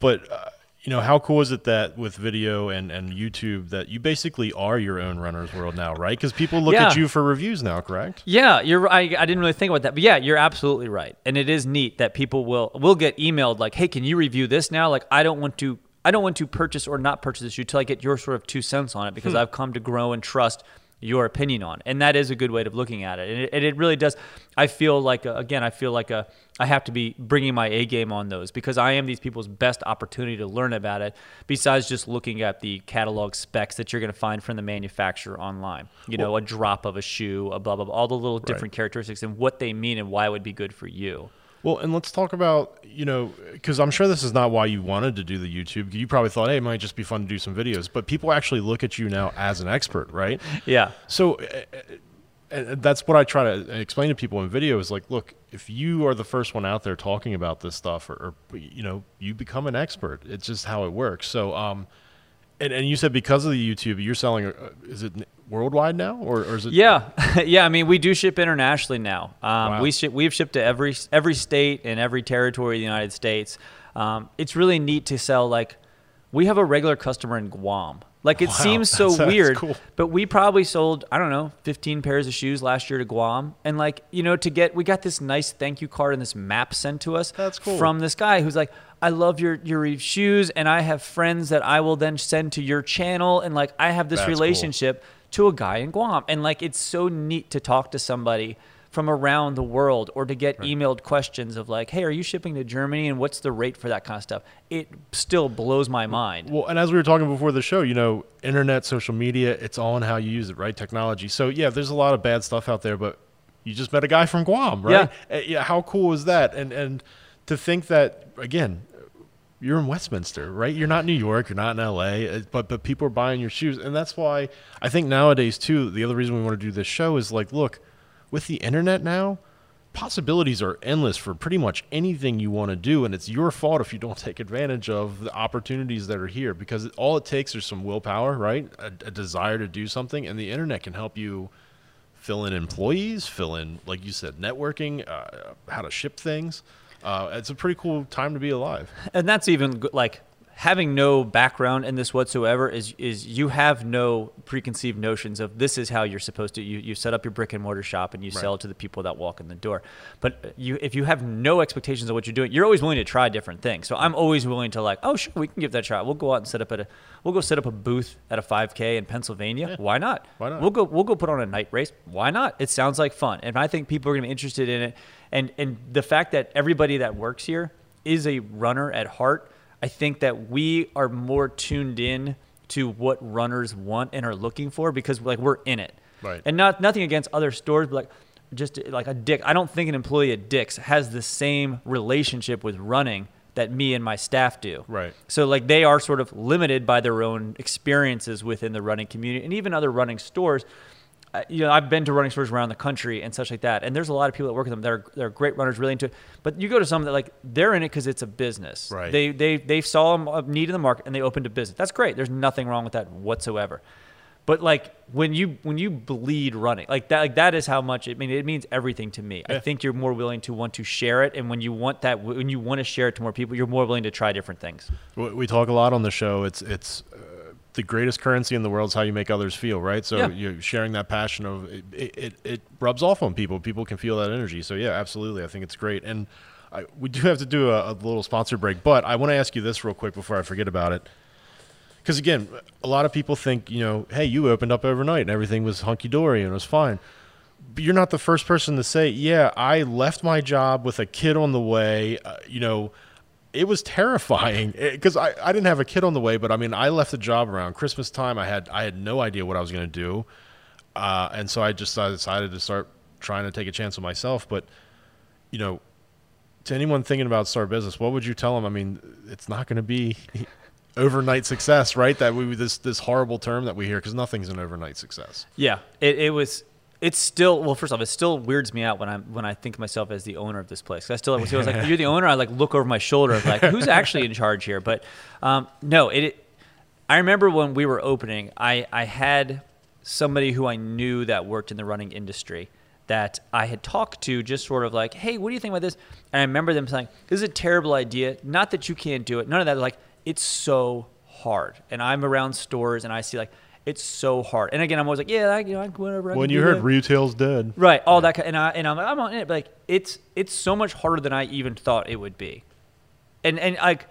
B: but uh, you know how cool is it that with video and and YouTube that you basically are your own Runner's World now, right? Because people look at you for reviews now, correct?
A: Yeah, you're. I, I didn't really think about that, but yeah, you're absolutely right. And it is neat that people will will get emailed like, "Hey, can you review this now?" Like, I don't want to. I don't want to purchase or not purchase this till I get your sort of two cents on it because hmm. I've come to grow and trust your opinion on. And that is a good way of looking at it. And it, and it really does. I feel like a, again, I feel like a I have to be bringing my A game on those because I am these people's best opportunity to learn about it. Besides just looking at the catalog specs that you're going to find from the manufacturer online. You know, a drop of a shoe, a blah blah blah, all the little different characteristics and what they mean and why it would be good for you.
B: Well, and let's talk about, you know, because I'm sure this is not why you wanted to do the YouTube. You probably thought, hey, it might just be fun to do some videos. But people actually look at you now as an expert, right? (laughs)
A: Yeah.
B: So uh, and that's what I try to explain to people in video is like, look, if you are the first one out there talking about this stuff, or, or you know, you become an expert. It's just how it works. So, um, and, and you said because of the YouTube, you're selling. Uh, is it worldwide now, or, or is it?
A: Yeah, (laughs) yeah. I mean, we do ship internationally now. Um,
B: Wow.
A: We ship. We've shipped to every every state and every territory of the United States. Um, it's really neat to sell. Like, we have a regular customer in Guam. Like, it
B: Wow,
A: seems (laughs) so weird,
B: cool.
A: but we probably sold I don't know 15 pairs of shoes last year to Guam, and like you know to get we got this nice thank you card and this map sent to us.
B: That's cool.
A: from this guy who's like. I love your your shoes, and I have friends that I will then send to your channel, and like I have this
B: That's cool.
A: To a guy in Guam. And like it's so neat to talk to somebody from around the world or to get emailed questions of like, hey, are you shipping to Germany and what's the rate for that kind of stuff? It still blows my mind.
B: Well, and as we were talking before the show, you know, internet, social media, it's all in how you use it, right? Technology. So yeah, there's a lot of bad stuff out there, but you just met a guy from Guam, right?
A: Yeah.
B: Uh, yeah. How cool is that? And and to think that again, you're in Westminster, right? You're not New York, you're not in LA, uh, but but people are buying your shoes, and that's why I think nowadays too. The other reason we want to do this show is like, look, with the internet now. Possibilities are endless for pretty much anything you want to do, and it's your fault if you don't (laughs) take advantage of the opportunities that are here. Because all it takes is some willpower, right? A, a desire to do something, and the internet can help you fill in employees, fill in, like you said, networking, uh, how to ship things. Uh, it's a pretty cool time to be alive.
A: and that's even like having no background in this whatsoever is is you have no preconceived notions of this is how you're supposed to you, you set up your brick and mortar shop and you
B: Right.
A: sell to the people that walk in the door. But you if you have no expectations of what you're doing you're always willing to try different things. So i'm always willing to like oh sure we can give that a try. We'll go out and set up at a we'll go set up a booth at a 5k in pennsylvania. Why not?
B: Why not?
A: we'll go we'll go put on a night race. Why not? It sounds like fun. And i think people are going to be interested in it. And and the fact that everybody that works here is a runner at heart i think that we are more tuned in to what runners want and are looking for because like we're in it
B: Right.
A: and not nothing against other stores but like just like a dick i don't think an employee at dick's has the same relationship with running that me and my staff do
B: Right.
A: so like they are sort of limited by their own experiences within the running community and even other running stores. You know, I've been to running stores around the country and such like that, and there's a lot of people that work with them. They're they're great runners, really into it. But you go to some that like they're in it because it's a business.
B: Right.
A: They they they saw a need in the market and they opened a business. That's great. There's nothing wrong with that whatsoever. But like when you when you bleed running like that like that is how much it I mean it means everything to me. I think you're more willing to want to share it, and when you want that when you want to share it to more people, you're more willing to try different things.
B: We talk a lot on the show. It's it's the greatest currency in the world is how you make others feel, right? So
A: Yeah.
B: you're sharing that passion of it, it, it, rubs off on people. People can feel that energy. So yeah, absolutely. I think it's great. And I, we do have to do a, a little sponsor break, but I want to ask you this real quick before I forget about it. Because again, a lot of people think, you know, hey, you opened up overnight and everything was hunky dory and it was fine. But you're not the first person to say, yeah, I left my job with a kid on the way. Uh, you know, it was terrifying because I, I didn't have a kid on the way, but I mean, I left the job around Christmas time. I had I had no idea what I was going to do, uh, and so I just I decided to start trying to take a chance on myself. But you know, to anyone thinking about start business, what would you tell them? I mean, it's not going to be (laughs) overnight success, right? That we this this horrible term that we hear because nothing's an overnight success.
A: Yeah, it, it was. It's still well. First off, it still weirds me out when I'm when I think of myself as the owner of this place. I still was like, "You're the (laughs) owner." I like look over my shoulder, like, "Who's actually in charge here?" But um, no, it, it. I remember when we were opening, I I had somebody who I knew that worked in the running industry that I had talked to, just sort of like, "Hey, what do you think about this?" And I remember them saying, "This is a terrible idea. Not that you can't do it. None of that. Like, it's so hard." And I'm around stores and I see like. It's so hard, and again, I'm always like, yeah, I, you know, I, whatever. I
B: When you heard
A: that.
B: retail's dead,
A: Right, all that, ki- and I and I'm like, I'm on it, but like it's it's so much harder than I even thought it would be, and and like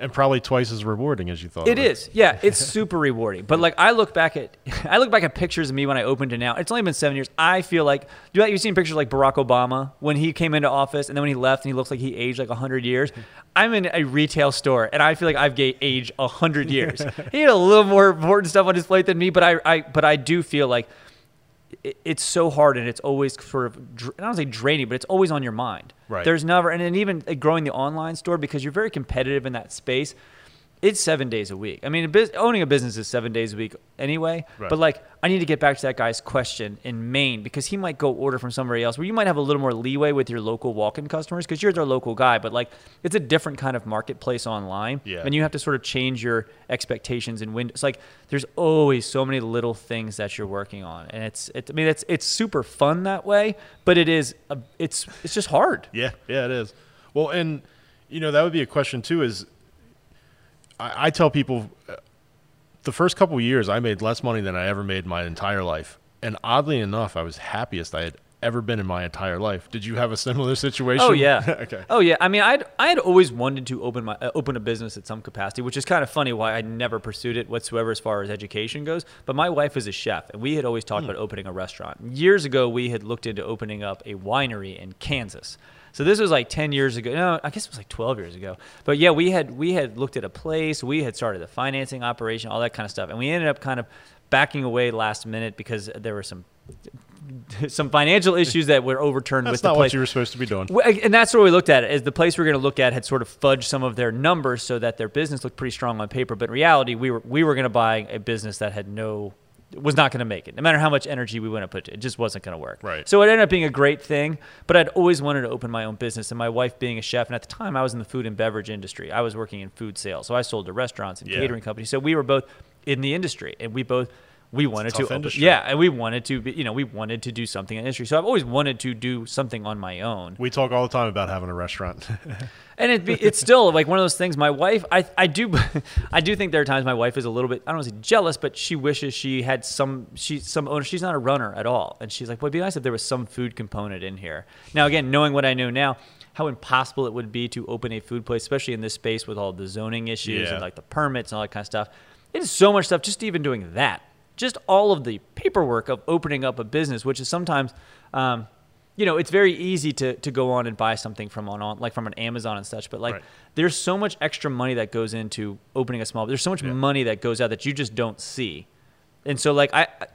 B: and probably twice as rewarding as you thought.
A: it
B: would.
A: is, yeah, it's (laughs) super rewarding. But like I look back at (laughs) I look back at pictures of me when I opened it now. It's only been seven years. I feel like you you've seen pictures like Barack Obama when he came into office, and then when he left, and he looks like he aged like hundred years. (laughs) I'm in a retail store, and I feel like I've aged hundred years. he had a little more important stuff on his plate than me, but I, I but I do feel like it, it's so hard and it's always sort of I don't say draining, but it's always on your mind.
B: Right.
A: There's never and then even growing the online store because you're very competitive in that space. It's seven days a week. I mean, a bus- owning a business is seven days a week anyway.
B: Right.
A: But like, I need to get back to that guy's question in Maine because he might go order from somebody else where you might have a little more leeway with your local walk-in customers because you're their local guy. But like, it's a different kind of marketplace online,
B: Yeah.
A: and you have to sort of change your expectations and windows. Like, there's always so many little things that you're working on, and it's, it, I mean, it's it's super fun that way, but it is, a, it's it's just hard.
B: Yeah, yeah, it is. Well, and you know that would be a question too. Is I, I tell people uh, the first couple of years I made less money than I ever made in my entire life, and oddly enough, I was happiest I had ever been in my entire life. Did you have a similar (laughs) situation?
A: Oh yeah. (laughs)
B: okay.
A: Oh yeah. I mean, I'd I had always wanted to open my uh, open a business at some capacity, which is kind of funny why I never pursued it whatsoever as far as education goes. But my wife is a chef, and we had always talked about opening a restaurant. Years ago, we had looked into opening up a winery in Kansas. So this was like 10 years ago. No, I guess it was like 12 years ago. But yeah, we had we had looked at a place, we had started the financing operation, all that kind of stuff. And we ended up kind of backing away last minute because there were some (laughs) some financial issues that were overturned
B: That's
A: with the
B: not
A: place.
B: what you were supposed to be doing.
A: And that's where we looked at. it. Is the place we are going to look at had sort of fudged some of their numbers so that their business looked pretty strong on paper, but in reality, we were we were going to buy a business that had no was not going to make it. No matter how much energy we went to put it, it just wasn't going to work.
B: Right.
A: So it ended up being a great thing, but I'd always wanted to open my own business. And my wife being a chef, and at the time I was in the food and beverage industry. I was working in food sales, so I sold to restaurants and
B: Yeah.
A: catering companies. So we were both in the industry, and we both we wanted to open,
B: industry.
A: yeah, and we wanted to be, you know we wanted to do something in industry. So I've always wanted to do something on my own.
B: We talk all the time about having a restaurant. (laughs)
A: And it be, it's still like one of those things. My wife, I, I do, (laughs) I do think there are times my wife is a little bit, I don't want to say jealous, but she wishes she had some, she some owner. She's not a runner at all, and she's like, well, it'd be nice if there was some food component in here. Now, again, knowing what I know now, how impossible it would be to open a food place, especially in this space with all the zoning issues
B: Yeah.
A: and like the permits and all that kind of stuff. It is so much stuff. Just even doing that, just all of the paperwork of opening up a business, which is sometimes. Um, you know, it's very easy to, to go on and buy something from on, on like from an Amazon and such, but like
B: Right.
A: there's so much extra money that goes into opening a small. There's so much
B: Yeah.
A: money that goes out that you just don't see, and so like I, I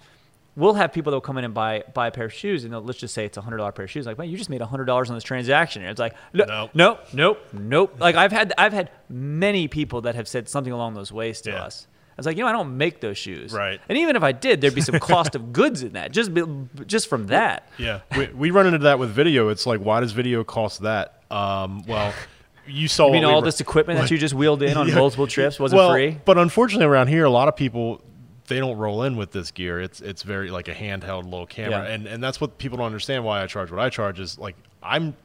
A: we'll have people that'll come in and buy buy a pair of shoes, and let's just say it's a hundred dollar pair of shoes. Like, man, you just made a hundred dollars on this transaction. And it's like, no,
B: Nope.
A: nope, nope, nope. Like I've had I've had many people that have said something along those ways to
B: Yeah.
A: us. I was like, you know, I don't make those shoes,
B: Right.
A: And even if I did, there'd be some cost of (laughs) goods in that, just just from that.
B: Yeah, we, we run into that with video. It's like, why does video cost that? Um, well, (laughs) you saw.
A: I mean,
B: we
A: all
B: were-
A: this equipment that you just wheeled in on (laughs)
B: Yeah.
A: multiple trips wasn't
B: well,
A: free.
B: But unfortunately, around here, a lot of people they don't roll in with this gear. It's it's very like a handheld little camera,
A: Yeah.
B: and and that's what people don't understand. Why I charge what I charge is like I'm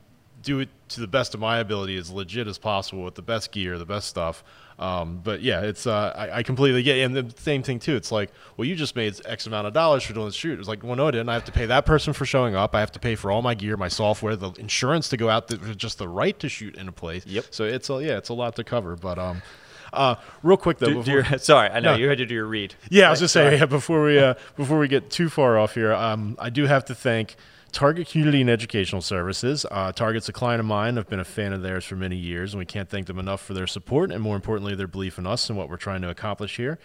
B: do it to the best of my ability, as legit as possible with the best gear, the best stuff. Um, but yeah, it's uh, I, I completely get, it. and the same thing too. It's like, well, you just made X amount of dollars for doing the shoot. It's like, well, no, I didn't. I have to pay that person for showing up. I have to pay for all my gear, my software, the insurance to go out, the, just the right to shoot in a place.
A: Yep.
B: So it's a, yeah, it's a lot to cover. But um, uh, real quick though,
A: Do- do your- (laughs) sorry, I know
B: No.
A: you had to do your read.
B: yeah, I was just saying yeah, before we uh, (laughs) before we get too far off here, um, I do have to thank Target Community and Educational Services. Uh, Target's a client of mine. I've been a fan of theirs for many years, and we can't thank them enough for their support and, more importantly, their belief in us and what we're trying to accomplish here.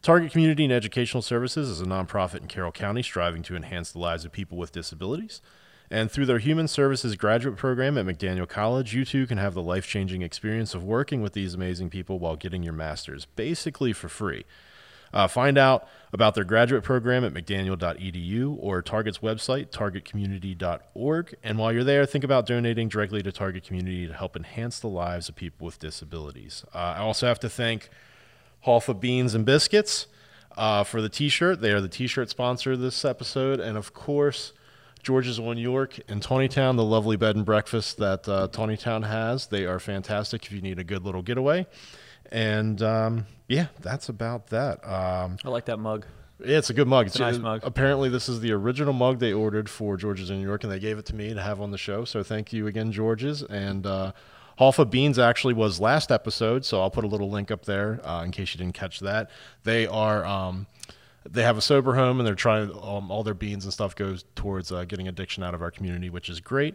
B: Target Community and Educational Services is a nonprofit in Carroll County striving to enhance the lives of people with disabilities. And through their Human Services graduate program at McDaniel College, you too can have the life changing experience of working with these amazing people while getting your master's, basically for free. Uh, find out about their graduate program at mcdaniel.edu or Target's website, targetcommunity.org. And while you're there, think about donating directly to Target Community to help enhance the lives of people with disabilities. Uh, I also have to thank Halfa Beans and Biscuits uh, for the t shirt. They are the t shirt sponsor of this episode. And of course, George's One York in Taneytown, the lovely bed and breakfast that uh, Taneytown has. They are fantastic if you need a good little getaway. And um, yeah, that's about that. Um,
A: I like that mug.
B: yeah, it's a good mug. It's
A: a nice mug.
B: Apparently, this is the original mug they ordered for George's in New York, and they gave it to me to have on the show. So thank you again, George's. And uh, Halfa Beans actually was last episode, so I'll put a little link up there uh, in case you didn't catch that. They are. Um, they have a sober home, and they're trying um, all their beans and stuff goes towards uh, getting addiction out of our community, which is great.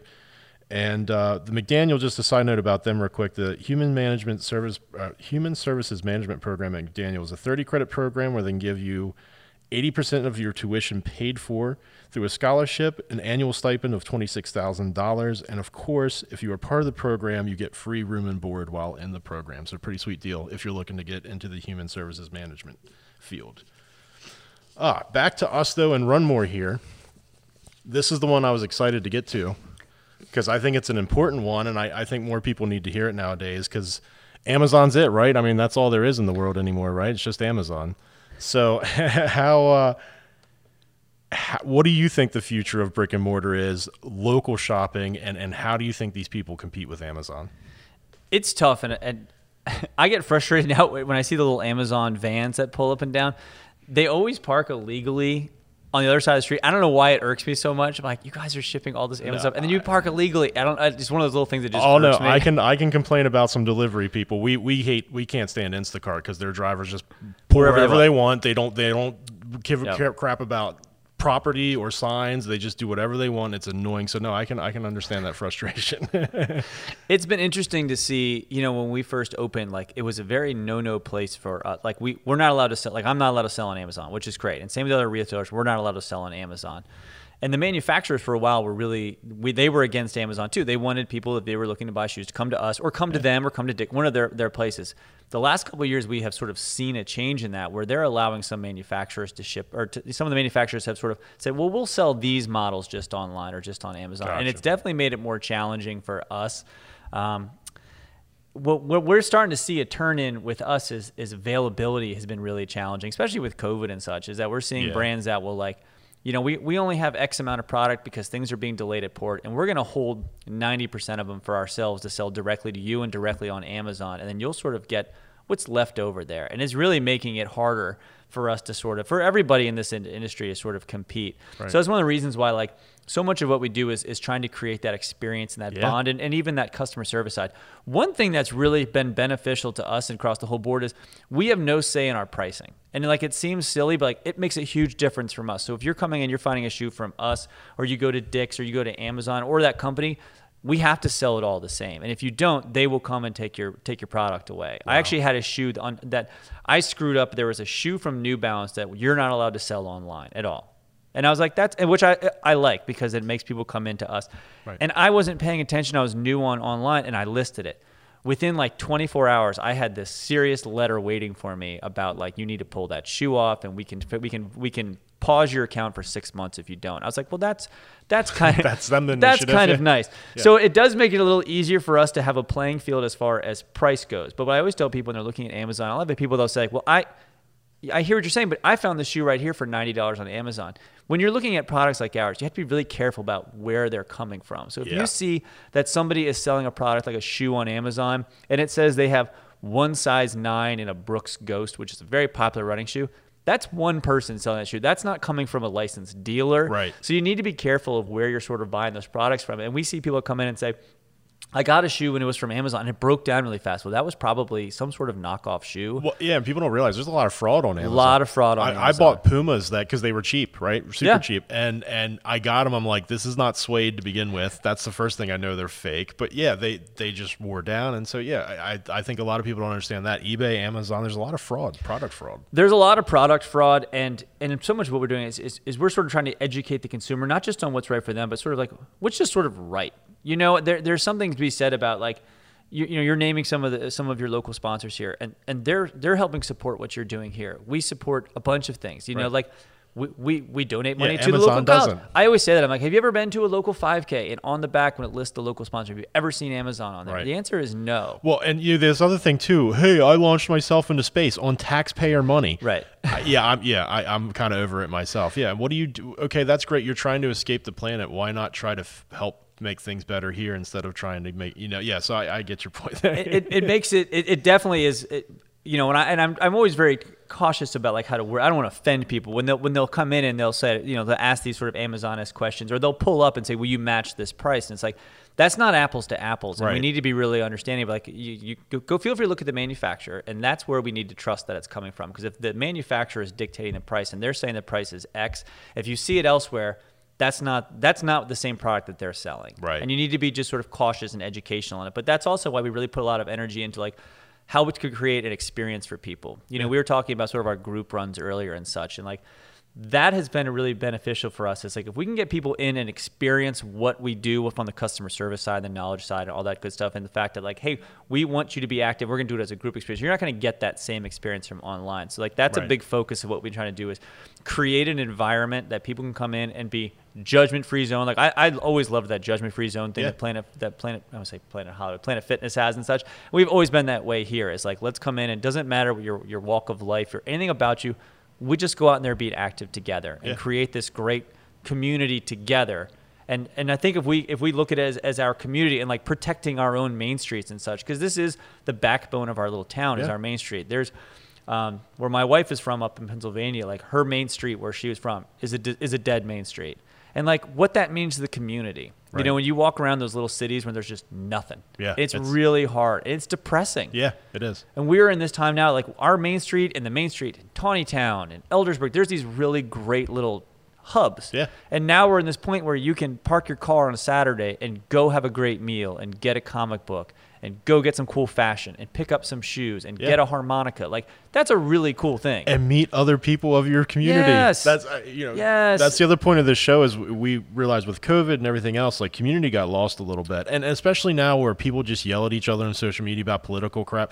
B: And uh, the McDaniel, just a side note about them, real quick. The Human Management Service, uh, Human Services Management Program at McDaniel is a 30 credit program where they can give you 80% of your tuition paid for through a scholarship, an annual stipend of $26,000. And of course, if you are part of the program, you get free room and board while in the program. So, pretty sweet deal if you're looking to get into the human services management field. Ah, back to us though, and Runmore here. This is the one I was excited to get to because I think it's an important one, and I, I think more people need to hear it nowadays because Amazon's it, right? I mean, that's all there is in the world anymore, right? It's just Amazon. So, (laughs) how, uh, how, what do you think the future of brick and mortar is, local shopping, and, and how do you think these people compete with Amazon?
A: It's tough, and, and (laughs) I get frustrated (laughs) now when I see the little Amazon vans that pull up and down. They always park illegally on the other side of the street. I don't know why it irks me so much. I'm like, you guys are shipping all this Amazon stuff, and then you park illegally. I don't. It's one of those little things that just.
B: Oh no,
A: me.
B: I can I can complain about some delivery people. We we hate we can't stand Instacart because their drivers just pour
A: Wherever
B: wherever,
A: they
B: they want. They don't they don't give a
A: Yep.
B: crap- crap about property or signs. They just do whatever they want. It's annoying. So no, I can I can understand that frustration. (laughs)
A: It's been interesting to see, you know, when we first opened, like it was a very no-no place for us. Like we we're not allowed to sell. Like I'm not allowed to sell on Amazon, which is great. And same with other retailers, we're not allowed to sell on Amazon. And the manufacturers for a while were really we, they were against Amazon too. They wanted people if they were looking to buy shoes to come to us or come to them or come to Dick, one of their their places. The last couple of years, we have sort of seen a change in that, where they're allowing some manufacturers to ship, or to, some of the manufacturers have sort of said, "Well, we'll sell these models just online or just on Amazon," and it's definitely made it more challenging for us. Um, what, what we're starting to see a turn in with us is, is availability has been really challenging, especially with COVID and such. Is that we're seeing
B: Yeah.
A: brands that will like, you know, we, we only have X amount of product because things are being delayed at port, and we're going to hold 90% of them for ourselves to sell directly to you and directly on Amazon, and then you'll sort of get what's left over there, and it's really making it harder for us to sort of for everybody in this in- industry to sort of compete.
B: Right.
A: So that's one of the reasons why like so much of what we do is is trying to create that experience and that
B: Yeah.
A: bond and, and even that customer service side. One thing that's really been beneficial to us and across the whole board is we have no say in our pricing. And like it seems silly, but like it makes a huge difference from us. So if you're coming and you're finding a shoe from us, or you go to Dick's, or you go to Amazon, or that company, we have to sell it all the same. And if you don't, they will come and take your take your product away. I actually had a shoe on that I screwed up. There was a shoe from New Balance that you're not allowed to sell online at all. And I was like, that's and which I I like because it makes people come into us.
B: Right.
A: And I wasn't paying attention. I was new on online, and I listed it. Within like 24 hours, I had this serious letter waiting for me about like you need to pull that shoe off, and we can we can we can pause your account for six months if you don't. I was like, well, that's that's (laughs) kind of
B: That's them
A: that's kind of
B: yeah.
A: nice. So it does make it a little easier for us to have a playing field as far as price goes. But what I always tell people when they're looking at Amazon, I'll have people they'll say, well, I I hear what you're saying, but I found this shoe right here for ninety dollars on Amazon. When you're looking at products like ours, you have to be really careful about where they're coming from. So if
B: Yeah.
A: you see that somebody is selling a product like a shoe on Amazon, and it says they have one size nine in a Brooks Ghost, which is a very popular running shoe, that's one person selling that shoe. That's not coming from a licensed dealer.
B: Right.
A: So you need to be careful of where you're sort of buying those products from. And we see people come in and say, I got a shoe when it was from Amazon and it broke down really fast. Well, that was probably some sort of knockoff shoe.
B: Well, yeah, and people don't realize there's a lot of fraud on Amazon.
A: A lot of fraud on
B: I, I bought Pumas that because they were cheap, right? Super
A: Yeah.
B: cheap, and and I got them. I'm like, this is not suede to begin with. That's the first thing I know they're fake. But yeah, they they just wore down, and so yeah, I I I think a lot of people don't understand that. eBay, Amazon, there's a lot of fraud, product fraud.
A: There's a lot of product fraud, and and so much of what we're doing is, is, is we're sort of trying to educate the consumer, not just on what's right for them, but sort of like what's just sort of right. You know, there, there's something to be said about like, you, you know, you're naming some of the some of your local sponsors here, and and they're they're helping support what you're doing here. We support a bunch of things. You know, like. We, we, we donate money
B: Yeah,
A: to the local college.
B: doesn't.
A: I always say that. I'm like, have you ever been to a local 5K? And on the back, when it lists the local sponsor, have you ever seen Amazon on there?
B: Right.
A: The answer is no.
B: Well, and you there's other thing too. Hey, I launched myself into space on taxpayer money.
A: Right. (laughs)
B: I- yeah, I'm yeah, I, I'm kind of over it myself. Yeah, what do you do? Okay, that's great. You're trying to escape the planet. Why not try to f- help make things better here instead of trying to make you know? Yeah, so I, I get your (laughs) point there.
A: it, it, it makes it, it it definitely is it, you know and I and I'm I'm always very cautious about like how to word I don't want to offend people when they'll when they'll come in and they'll say you know they'll ask these sort of Amazon-esque questions or they'll pull up and say will you match this price and it's like that's not apples to apples and we need to be really understanding but like you, you go, go feel free to look at the manufacturer and that's where we need to trust that it's coming from because if the manufacturer is dictating the price and they're saying the price is X if you see it elsewhere that's not that's not the same product that they're selling
B: Right.
A: and you need to be just sort of cautious and educational on it but that's also why we really put a lot of energy into like how we could create an experience for people you know we were talking about sort of our group runs earlier and such and like that has been really beneficial for us. It's like if we can get people in and experience what we do with on the customer service side, the knowledge side, and all that good stuff, and the fact that like, hey, we want you to be active. We're gonna do it as a group experience. You're not gonna get that same experience from online. So like that's
B: Right.
A: a big focus of what we're trying to do is create an environment that people can come in and be judgment free zone. Like I, I always loved that judgment free zone thing
B: Yeah.
A: that Planet that Planet I would say Planet Hollywood, Planet Fitness has and such. We've always been that way here. It's like let's come in and it doesn't matter what your your walk of life or anything about you. We just go out in there and be active together and
B: Yeah.
A: create this great community together. And and I think if we if we look at it as, as our community and like protecting our own main streets and such, because this is the backbone of our little town is our main street. There's um, where my wife is from up in Pennsylvania, like her main street where she was from is a is a dead main street, and like what that means to the community. You know, when you walk around those little cities where there's just nothing,
B: Yeah,
A: it's,
B: it's-
A: really hard. It's depressing.
B: Yeah, it is.
A: And we're in this time now, like our main street and the main street in Taneytown and Eldersburg, there's these really great little hubs.
B: Yeah.
A: And now we're in this point where you can park your car on a Saturday and go have a great meal and get a comic book and go get some cool fashion and pick up some shoes and
B: Yeah.
A: get a harmonica. Like that's a really cool thing.
B: and meet other people of your community.
A: Yes.
B: That's uh, you know
A: Yes.
B: that's the other point of this show is we- we realized with COVID and everything else, like community got lost a little bit, and especially now where people just yell at each other on social media about political crap.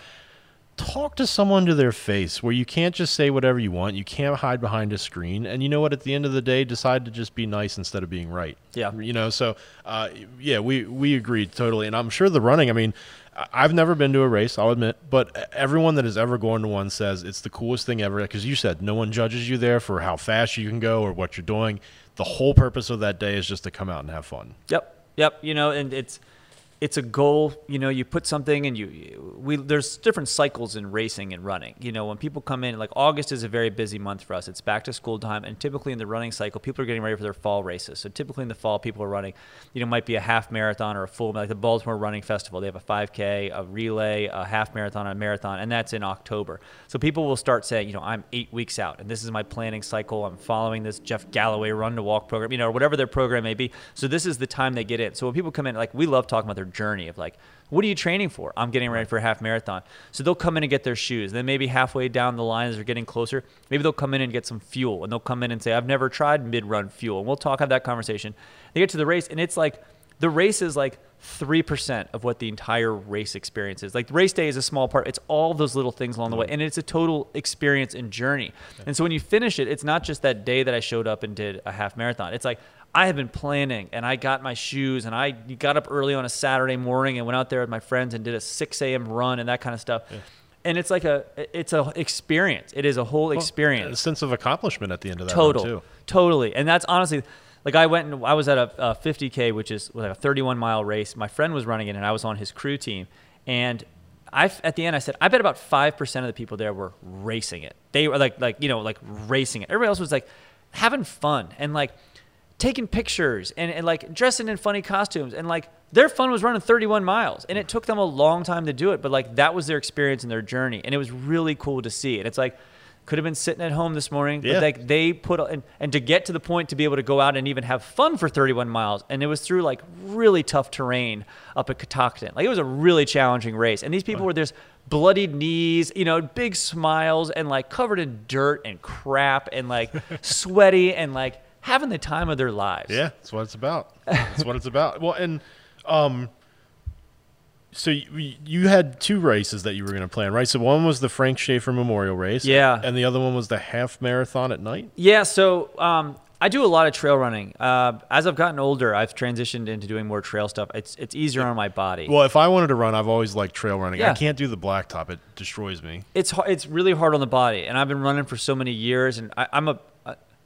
B: Talk to someone to their face where you can't just say whatever you want. You can't hide behind a screen. And you know what? At the end of the day, decide to just be nice instead of being right.
A: Yeah.
B: You know, so uh, yeah, we we agree totally. And I'm sure the running. I mean, I've never been to a race, I'll admit, but everyone that has ever gone to one says it's the coolest thing ever. Because you said no one judges you there for how fast you can go or what you're doing. The whole purpose of that day is just to come out and have fun.
A: Yep, yep. You know, and it's it's a goal. You know, you put something, and you we there's different cycles in racing and running. You know, when people come in, like August is a very busy month for us. It's back to school time, and typically in the running cycle, people are getting ready for their fall races. So typically in the fall, people are running. You know, might be a half marathon or a full, like the Baltimore Running Festival. They have a 5K, a relay, a half marathon, a marathon, and that's in October. So people will start saying, you know, I'm eight weeks out, and this is my planning cycle. I'm following this Jeff Galloway run to walk program, you know, or whatever their program may be. So this is the time they get in. So when people come in, like we love talking about their journey of like, what are you training for? I'm getting ready for a half marathon. So they'll come in and get their shoes. Then maybe halfway down the line as they're getting closer, maybe they'll come in and get some fuel, and they'll come in and say, I've never tried mid-run fuel. And we'll talk, have that conversation. They get to the race, and it's like the race is like 3% of what the entire race experience is. Like race day is a small part. It's all those little things along the way. And it's a total experience and journey. And so when you finish it, it's not just that day that I showed up and did a half marathon. It's like I have been planning and I got my shoes and I got up early on a Saturday morning and went out there with my friends and did a 6 a.m. run and that kind of stuff. And it's like a, it's a experience. It is a whole experience
B: A sense of accomplishment at the end of that
A: total totally and that's honestly like i went and i was at a, a 50k which is like a 31 mile race my friend was running it and i was on his crew team and I, at the end, I said, I bet about five percent of the people there were racing it. They were like, like you know, like racing it. Everybody else was like having fun and like taking pictures and, and like dressing in funny costumes and like their fun was running 31 miles and it took them a long time to do it, but like that was their experience and their journey and it was really cool to see. And it's like could have been sitting at home this morning,
B: Yeah.
A: but like they put and, and to get to the point to be able to go out and even have fun for 31 miles, and it was through like really tough terrain up at Catoctin. Like it was a really challenging race, and these people were there's bloodied knees, you know, big smiles, and like covered in dirt and crap, and like (laughs) sweaty, and like having the time of their lives.
B: Yeah, that's what it's about. That's what it's about. Well, and um, so you, you had two races that you were going to plan, right? So one was the Frank Schaefer Memorial Race,
A: Yeah.
B: and the other one was the half marathon at night.
A: Yeah, so um, I do a lot of trail running. Uh, as I've gotten older, I've transitioned into doing more trail stuff. It's it's easier on my body.
B: Well, if I wanted to run, I've always liked trail running. I can't do the blacktop; it destroys me.
A: it's it's really hard on the body, and I've been running for so many years, and I, I'm a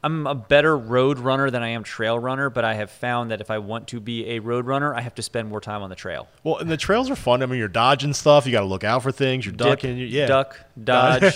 A: I'm a better road runner than I am trail runner. But I have found that if I want to be a road runner, I have to spend more time on the trail.
B: Well, and the trails are fun. I mean, you're dodging stuff. You got to look out for things. You're
A: Dip,
B: ducking. yeah,
A: duck, (laughs) dodge,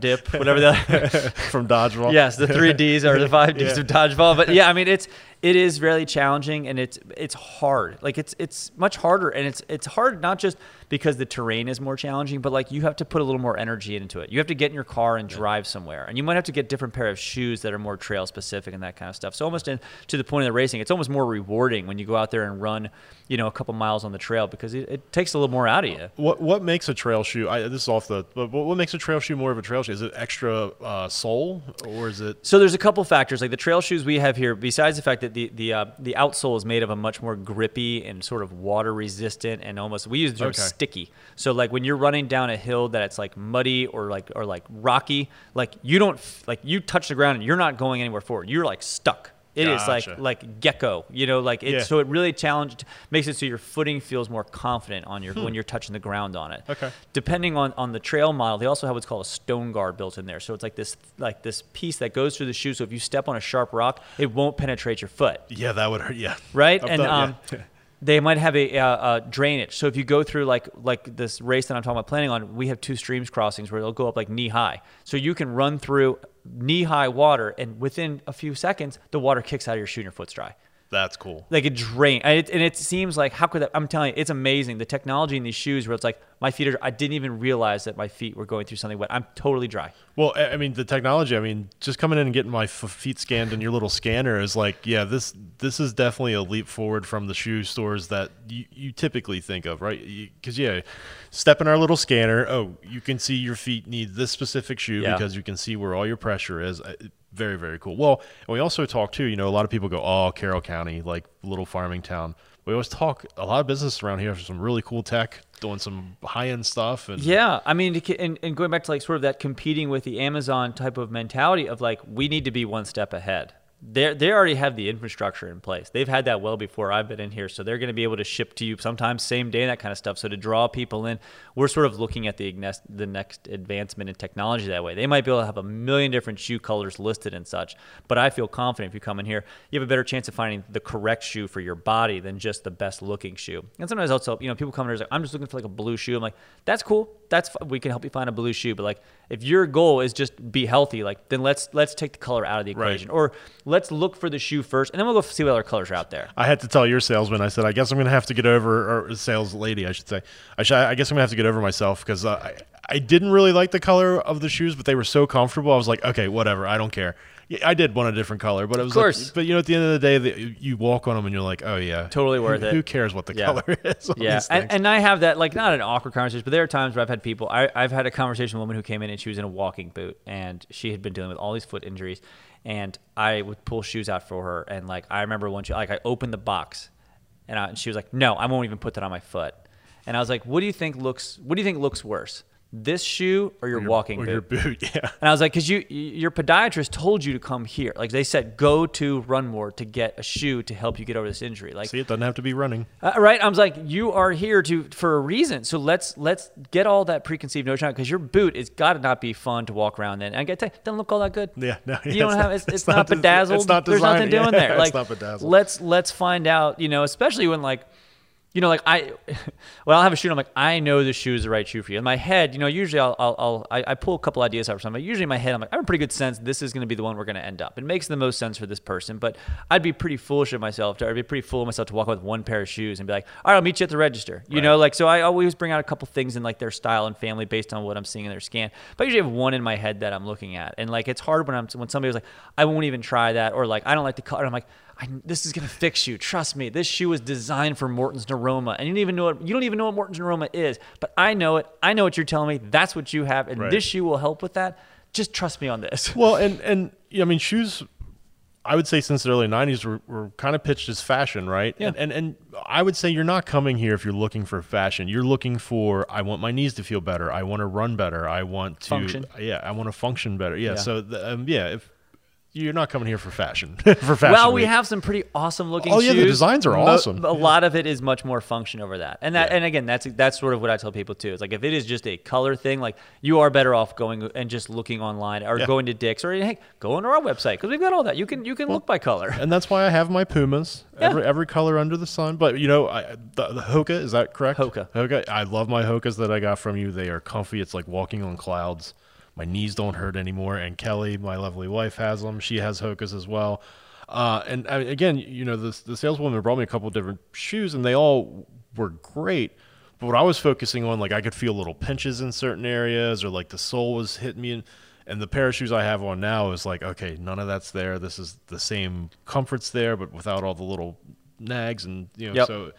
A: dip, whatever the (laughs)
B: from dodgeball.
A: yes, the three Ds or the five Ds (laughs)
B: Yeah.
A: of dodgeball. But yeah, I mean it's It is really challenging and it's it's hard. Like it's it's much harder and it's it's hard not just because the terrain is more challenging, but like you have to put a little more energy into it. You have to get in your car and drive somewhere, and you might have to get different pair of shoes that are more trail specific and that kind of stuff. So almost in, to the point of the racing, it's almost more rewarding when you go out there and run, you know, a couple miles on the trail because it, it takes a little more out of you.
B: What what makes a trail shoe? I, this is off the. But what makes a trail shoe more of a trail shoe? Is it extra uh, sole or is it?
A: So there's a couple factors. Like the trail shoes we have here, besides the fact that the the uh, the outsole is made of a much more grippy and sort of water resistant and almost we use the term
B: Okay.
A: sticky. So like when you're running down a hill that it's like muddy or like or like rocky, like you don't like you touch the ground and you're not going anywhere forward. You're like stuck. It is
B: Gotcha.
A: like like gecko, you know, like it.
B: Yeah.
A: So it really challenged, makes it so your footing feels more confident on your when you're touching the ground on it.
B: Hmm. Okay.
A: Depending on on the trail model, they also have what's called a stone guard built in there. So it's like this like this piece that goes through the shoe. So if you step on a sharp rock, it won't penetrate your foot
B: Yeah, that would hurt. Yeah.
A: right?
B: I've
A: and
B: done-
A: um,
B: yeah. (laughs)
A: they might have a, uh uh drainage. So if you go through like like this race that I'm talking about planning on, we have two streams crossings where they'll go up like knee high. So you can run through knee high water, and within a few seconds, the water kicks out of your shoe and your foot's dry.
B: That's cool.
A: Like it drain, and it, and it seems like how could that? I'm telling you, it's amazing the technology in these shoes where it's like my feet are. I didn't even realize that my feet were going through something wet. I'm totally dry.
B: Well, I mean, the technology. I mean, just coming in and getting my f- feet scanned in your little scanner is like, yeah, this this is definitely a leap forward from the shoe stores that you, you typically think of, right? Because yeah, step in our little scanner. Oh, you can see your feet need this specific shoe
A: Yeah.
B: because you can see where all your pressure is. Very very cool. Well, we also talk too. You know, a lot of people go, oh, Carroll County, like little farming town. We always talk a lot of business around here some really cool tech, doing some high end stuff, and
A: Yeah, I mean, and, and going back to like sort of that competing with the Amazon type of mentality of like we need to be one step ahead. They they already have the infrastructure in place. They've had that well before I've been in here, so they're going to be able to ship to you sometimes same day that kind of stuff. So to draw people in, we're sort of looking at the next the next advancement in technology that way. They might be able to have a million different shoe colors listed and such, but I feel confident if you come in here, you have a better chance of finding the correct shoe for your body than just the best looking shoe. And sometimes also, you know, people come in here like, I'm just looking for like a blue shoe. I'm like, that's cool. That's we can help you find a blue shoe. But like, if your goal is just be healthy, like then let's let's take the color out of the
B: Right.
A: equation, or let's look for the shoe first, and then we'll go see what other colors are out there.
B: I had to tell your salesman. I said, I guess I'm going to have to get over, or sales lady, I should say. I, should, I guess I'm going to have to get over myself because uh, I, I didn't really like the color of the shoes, but they were so comfortable. I was like, okay, whatever. I don't care. Yeah, I did want a different color, but it was of
A: course.
B: Like, but you know, at the end of the day, the, you walk on them and you're like, oh yeah,
A: Totally worth
B: who,
A: it.
B: Who cares what the
A: Yeah.
B: color (laughs) is?
A: Yeah, and, and I have that like not an awkward conversation, but there are times where I've had people. I, I've had a conversation with a woman who came in and she was in a walking boot, and she had been dealing with all these foot injuries, and I would pull shoes out for her, and like I remember one, she, like I opened the box, and, I, and she was like, "No, I won't even put that on my foot," and I was like, "What do you think looks? What do you think looks worse, this shoe or your,
B: your,
A: walking
B: or
A: boot?"
B: your boot, (laughs) yeah.
A: And I was like, because you, your podiatrist told you to come here. Like they said, go to Runmore to get a shoe to help you get over this injury. Like
B: See, it doesn't have to be running.
A: uh, right? I was like, you are here to for a reason. So let's let's get all that preconceived notion out because your boot is got to not be fun to walk around in. And I to it doesn't look all that good.
B: Yeah, no,
A: you don't have it's, (laughs) it's,
B: it's
A: not,
B: not
A: bedazzled.
B: it's not designed,
A: There's nothing doing
B: yeah,
A: there. (laughs)
B: it's
A: Like
B: not bedazzled.
A: let's let's find out. You know, especially when like. You know, like I, (laughs) well, I'll have a shoe. And I'm like, I know this shoe is the right shoe for you. In my head, you know, usually I'll, I'll, I'll I, I pull a couple ideas out for something. But usually in my head, I'm like, I have a pretty good sense this is going to be the one we're going to end up. It makes the most sense for this person. But I'd be pretty foolish of myself. To, I'd be pretty fool of myself to walk with one pair of shoes and be like, all right, I'll meet you at the register. You
B: Right.
A: know, like so. I always bring out a couple things in like their style and family based on what I'm seeing in their scan. But I usually have one in my head that I'm looking at, and like it's hard when I'm when somebody was like, I won't even try that, or like I don't like the color. I'm like. I, this is gonna fix you. Trust me. This shoe was designed for Morton's neuroma, and you don't even know what you don't even know what Morton's neuroma is. But I know it. I know what you're telling me. That's what you have, and
B: Right.
A: this shoe will help with that. Just trust me on this. (laughs)
B: Well, and and yeah, I mean, shoes. I would say since the early '90s were, were kind of pitched as fashion, right?
A: Yeah.
B: And, and and I would say you're not coming here if you're looking for fashion. You're looking for I want my knees to feel better. I want to run better. I want to
A: Function.
B: Yeah, I want to function better. Yeah.
A: Yeah.
B: So the, um, yeah, if you're not coming here for fashion, (laughs) for fashion.
A: Well, we
B: week.
A: have some pretty awesome looking.
B: Oh, yeah, the designs are
A: Mo-
B: awesome.
A: A lot of it is much more function over that, and that,
B: Yeah.
A: and again, that's that's sort of what I tell people too. It's like if it is just a color thing, like you are better off going and just looking online or
B: Yeah.
A: going to Dick's or hey, go on our website because we've got all that. You can you can look by color.
B: and that's why I have my Pumas. Every every color under the sun. But you know, I, the, the Hoka is that correct?
A: Hoka.
B: Hoka. I love my Hokas that I got from you. They are comfy. It's like walking on clouds. My knees don't hurt anymore. And Kelly, my lovely wife, has them. She has Hokas as well. Uh, and I, again, you know, the the saleswoman brought me a couple different shoes, and they all were great. But what I was focusing on, like I could feel little pinches in certain areas, or like the sole was hitting me. And, and the pair of shoes I have on now is like, okay, none of that's there. This is the same comforts there, but without all the little nags, and you know,
A: Yep.
B: so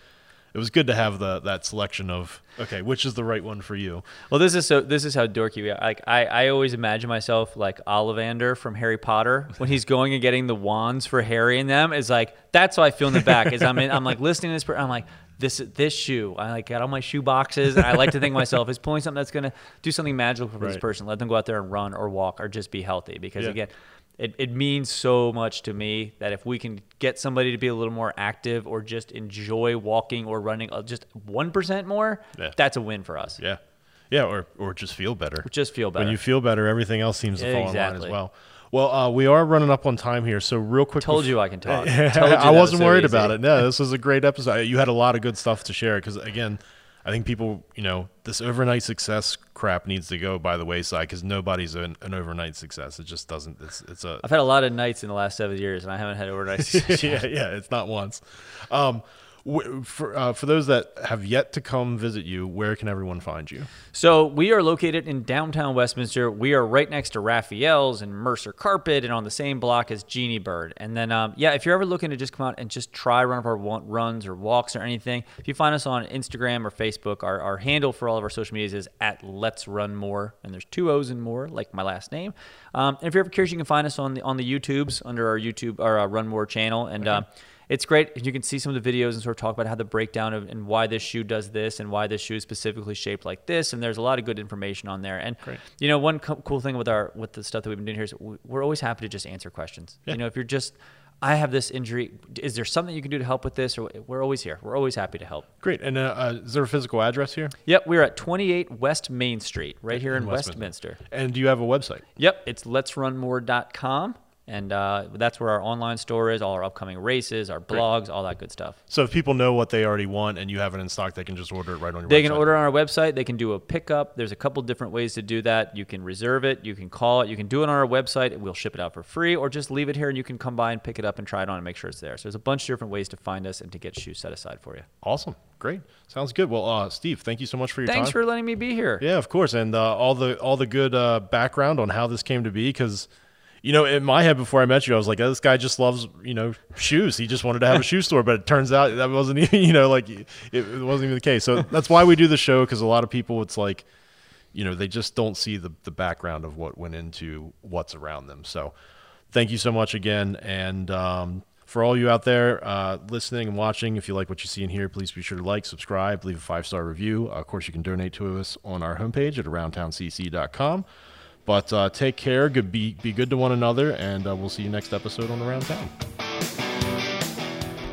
B: it was good to have the that selection of okay, which is the right one for you.
A: Well, this is so. This is how dorky we are. Like I, I always imagine myself like Ollivander from Harry Potter when he's going and getting the wands for Harry and them. Is like that's how I feel in the back. Is I'm in, I'm like listening to this. per- I'm like this this shoe. I like got all my shoe boxes, and I like to think myself is pulling something that's gonna do something magical for this person. Let them go out there and run or walk or just be healthy. Because
B: Yeah.
A: again. It, it means so much to me that if we can get somebody to be a little more active or just enjoy walking or running uh, just 1% more,
B: Yeah.
A: that's a win for us.
B: Yeah, yeah, or or just feel better.
A: Just feel better.
B: When you feel better, everything else seems to fall in line as well. Well, uh, we are running up on time here, so real quick.
A: Told
B: bef-
A: you I can talk. (laughs)
B: I
A: that was
B: wasn't
A: so
B: worried
A: easy.
B: about it. No, this was a great episode. You had a lot of good stuff to share because, again, I think people, you know, this overnight success crap needs to go by the wayside because nobody's an, an overnight success. It just doesn't. It's it's a
A: I've had a lot of nights in the last seven years, and I haven't had overnight. (laughs) success.
B: yeah, yeah, it's not once. Um, for uh, for those that have yet to come visit you, where can everyone find you?
A: so we are located in downtown Westminster. We are right next to Raphael's and Mercer Carpet, and on the same block as Genie Bird. And then, um, yeah, if you're ever looking to just come out and just try one of our runs or walks or anything, if you find us on Instagram or Facebook, our, our handle for all of our social medias is at Let's Run More, and there's two O's in more, like my last name. Um, and if you're ever curious, you can find us on the on the YouTubes under our YouTube our uh, Run More channel, and. Um, it's great. And you can see some of the videos and sort of talk about how the breakdown of and why this shoe does this and why this shoe is specifically shaped like this. And there's a lot of good information on there. And great. you know, one co- cool thing with our with the stuff that we've been doing here is we- we're always happy to just answer questions. You know, if you're just I have this injury. Is there something you can do to help with this? Or we're always here. We're always happy to help.
B: Great. And uh, uh, is there a physical address here?
A: Yep, we're at 28 West Main Street, right here in,
B: In
A: Westminster.
B: Westminster. And do you have a website?
A: Yep, it's let'srunmore.com. And uh, that's where our online store is, all our upcoming races, our blogs, all that good stuff.
B: So if people know what they already want and you have it in stock, they can just order it right on your
A: They
B: website.
A: can order on our website. They can do a pickup. There's a couple different ways to do that. You can reserve it. You can call it. You can do it on our website. and We'll ship it out for free, or just leave it here and you can come by and pick it up and try it on and make sure it's there. So there's a bunch of different ways to find us and to get shoes set aside for you.
B: Awesome. Great. Sounds good. Well, uh, Steve, thank you so much for your
A: Thanks
B: time.
A: Thanks for letting me be here.
B: Yeah, of course, and uh, all the all the good uh, background on how this came to be. Because, you know, in my head before I met you, I was like, oh, this guy just loves you know shoes. He just wanted to have a shoe store, but it turns out that wasn't (laughs) even you know like it, it wasn't even the case. So (laughs) that's why we do the show because a lot of people, it's like, you know, they just don't see the the background of what went into what's around them. So, thank you so much again, and. Um, for all you out there uh, listening and watching, if you like what you see and hear, please be sure to like, subscribe, leave a five star review. Uh, of course, you can donate to us on our homepage at aroundtowncc.com. But uh, take care, good, be, be good to one another, and uh, we'll see you next episode on Around Town.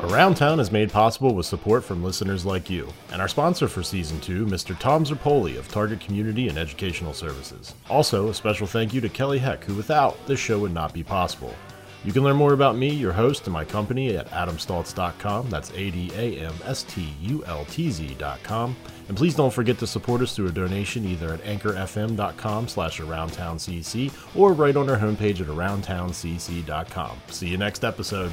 B: Around Town is made possible with support from listeners like you, and our sponsor for season two, Mr. Tom Zerpoli of Target Community and Educational Services. Also, a special thank you to Kelly Heck, who without this show would not be possible. You can learn more about me, your host, and my company at adamstultz.com. That's A D A M S T U L T Z.com. And please don't forget to support us through a donation either at anchorfm.com slash aroundtowncc or right on our homepage at aroundtowncc.com. See you next episode.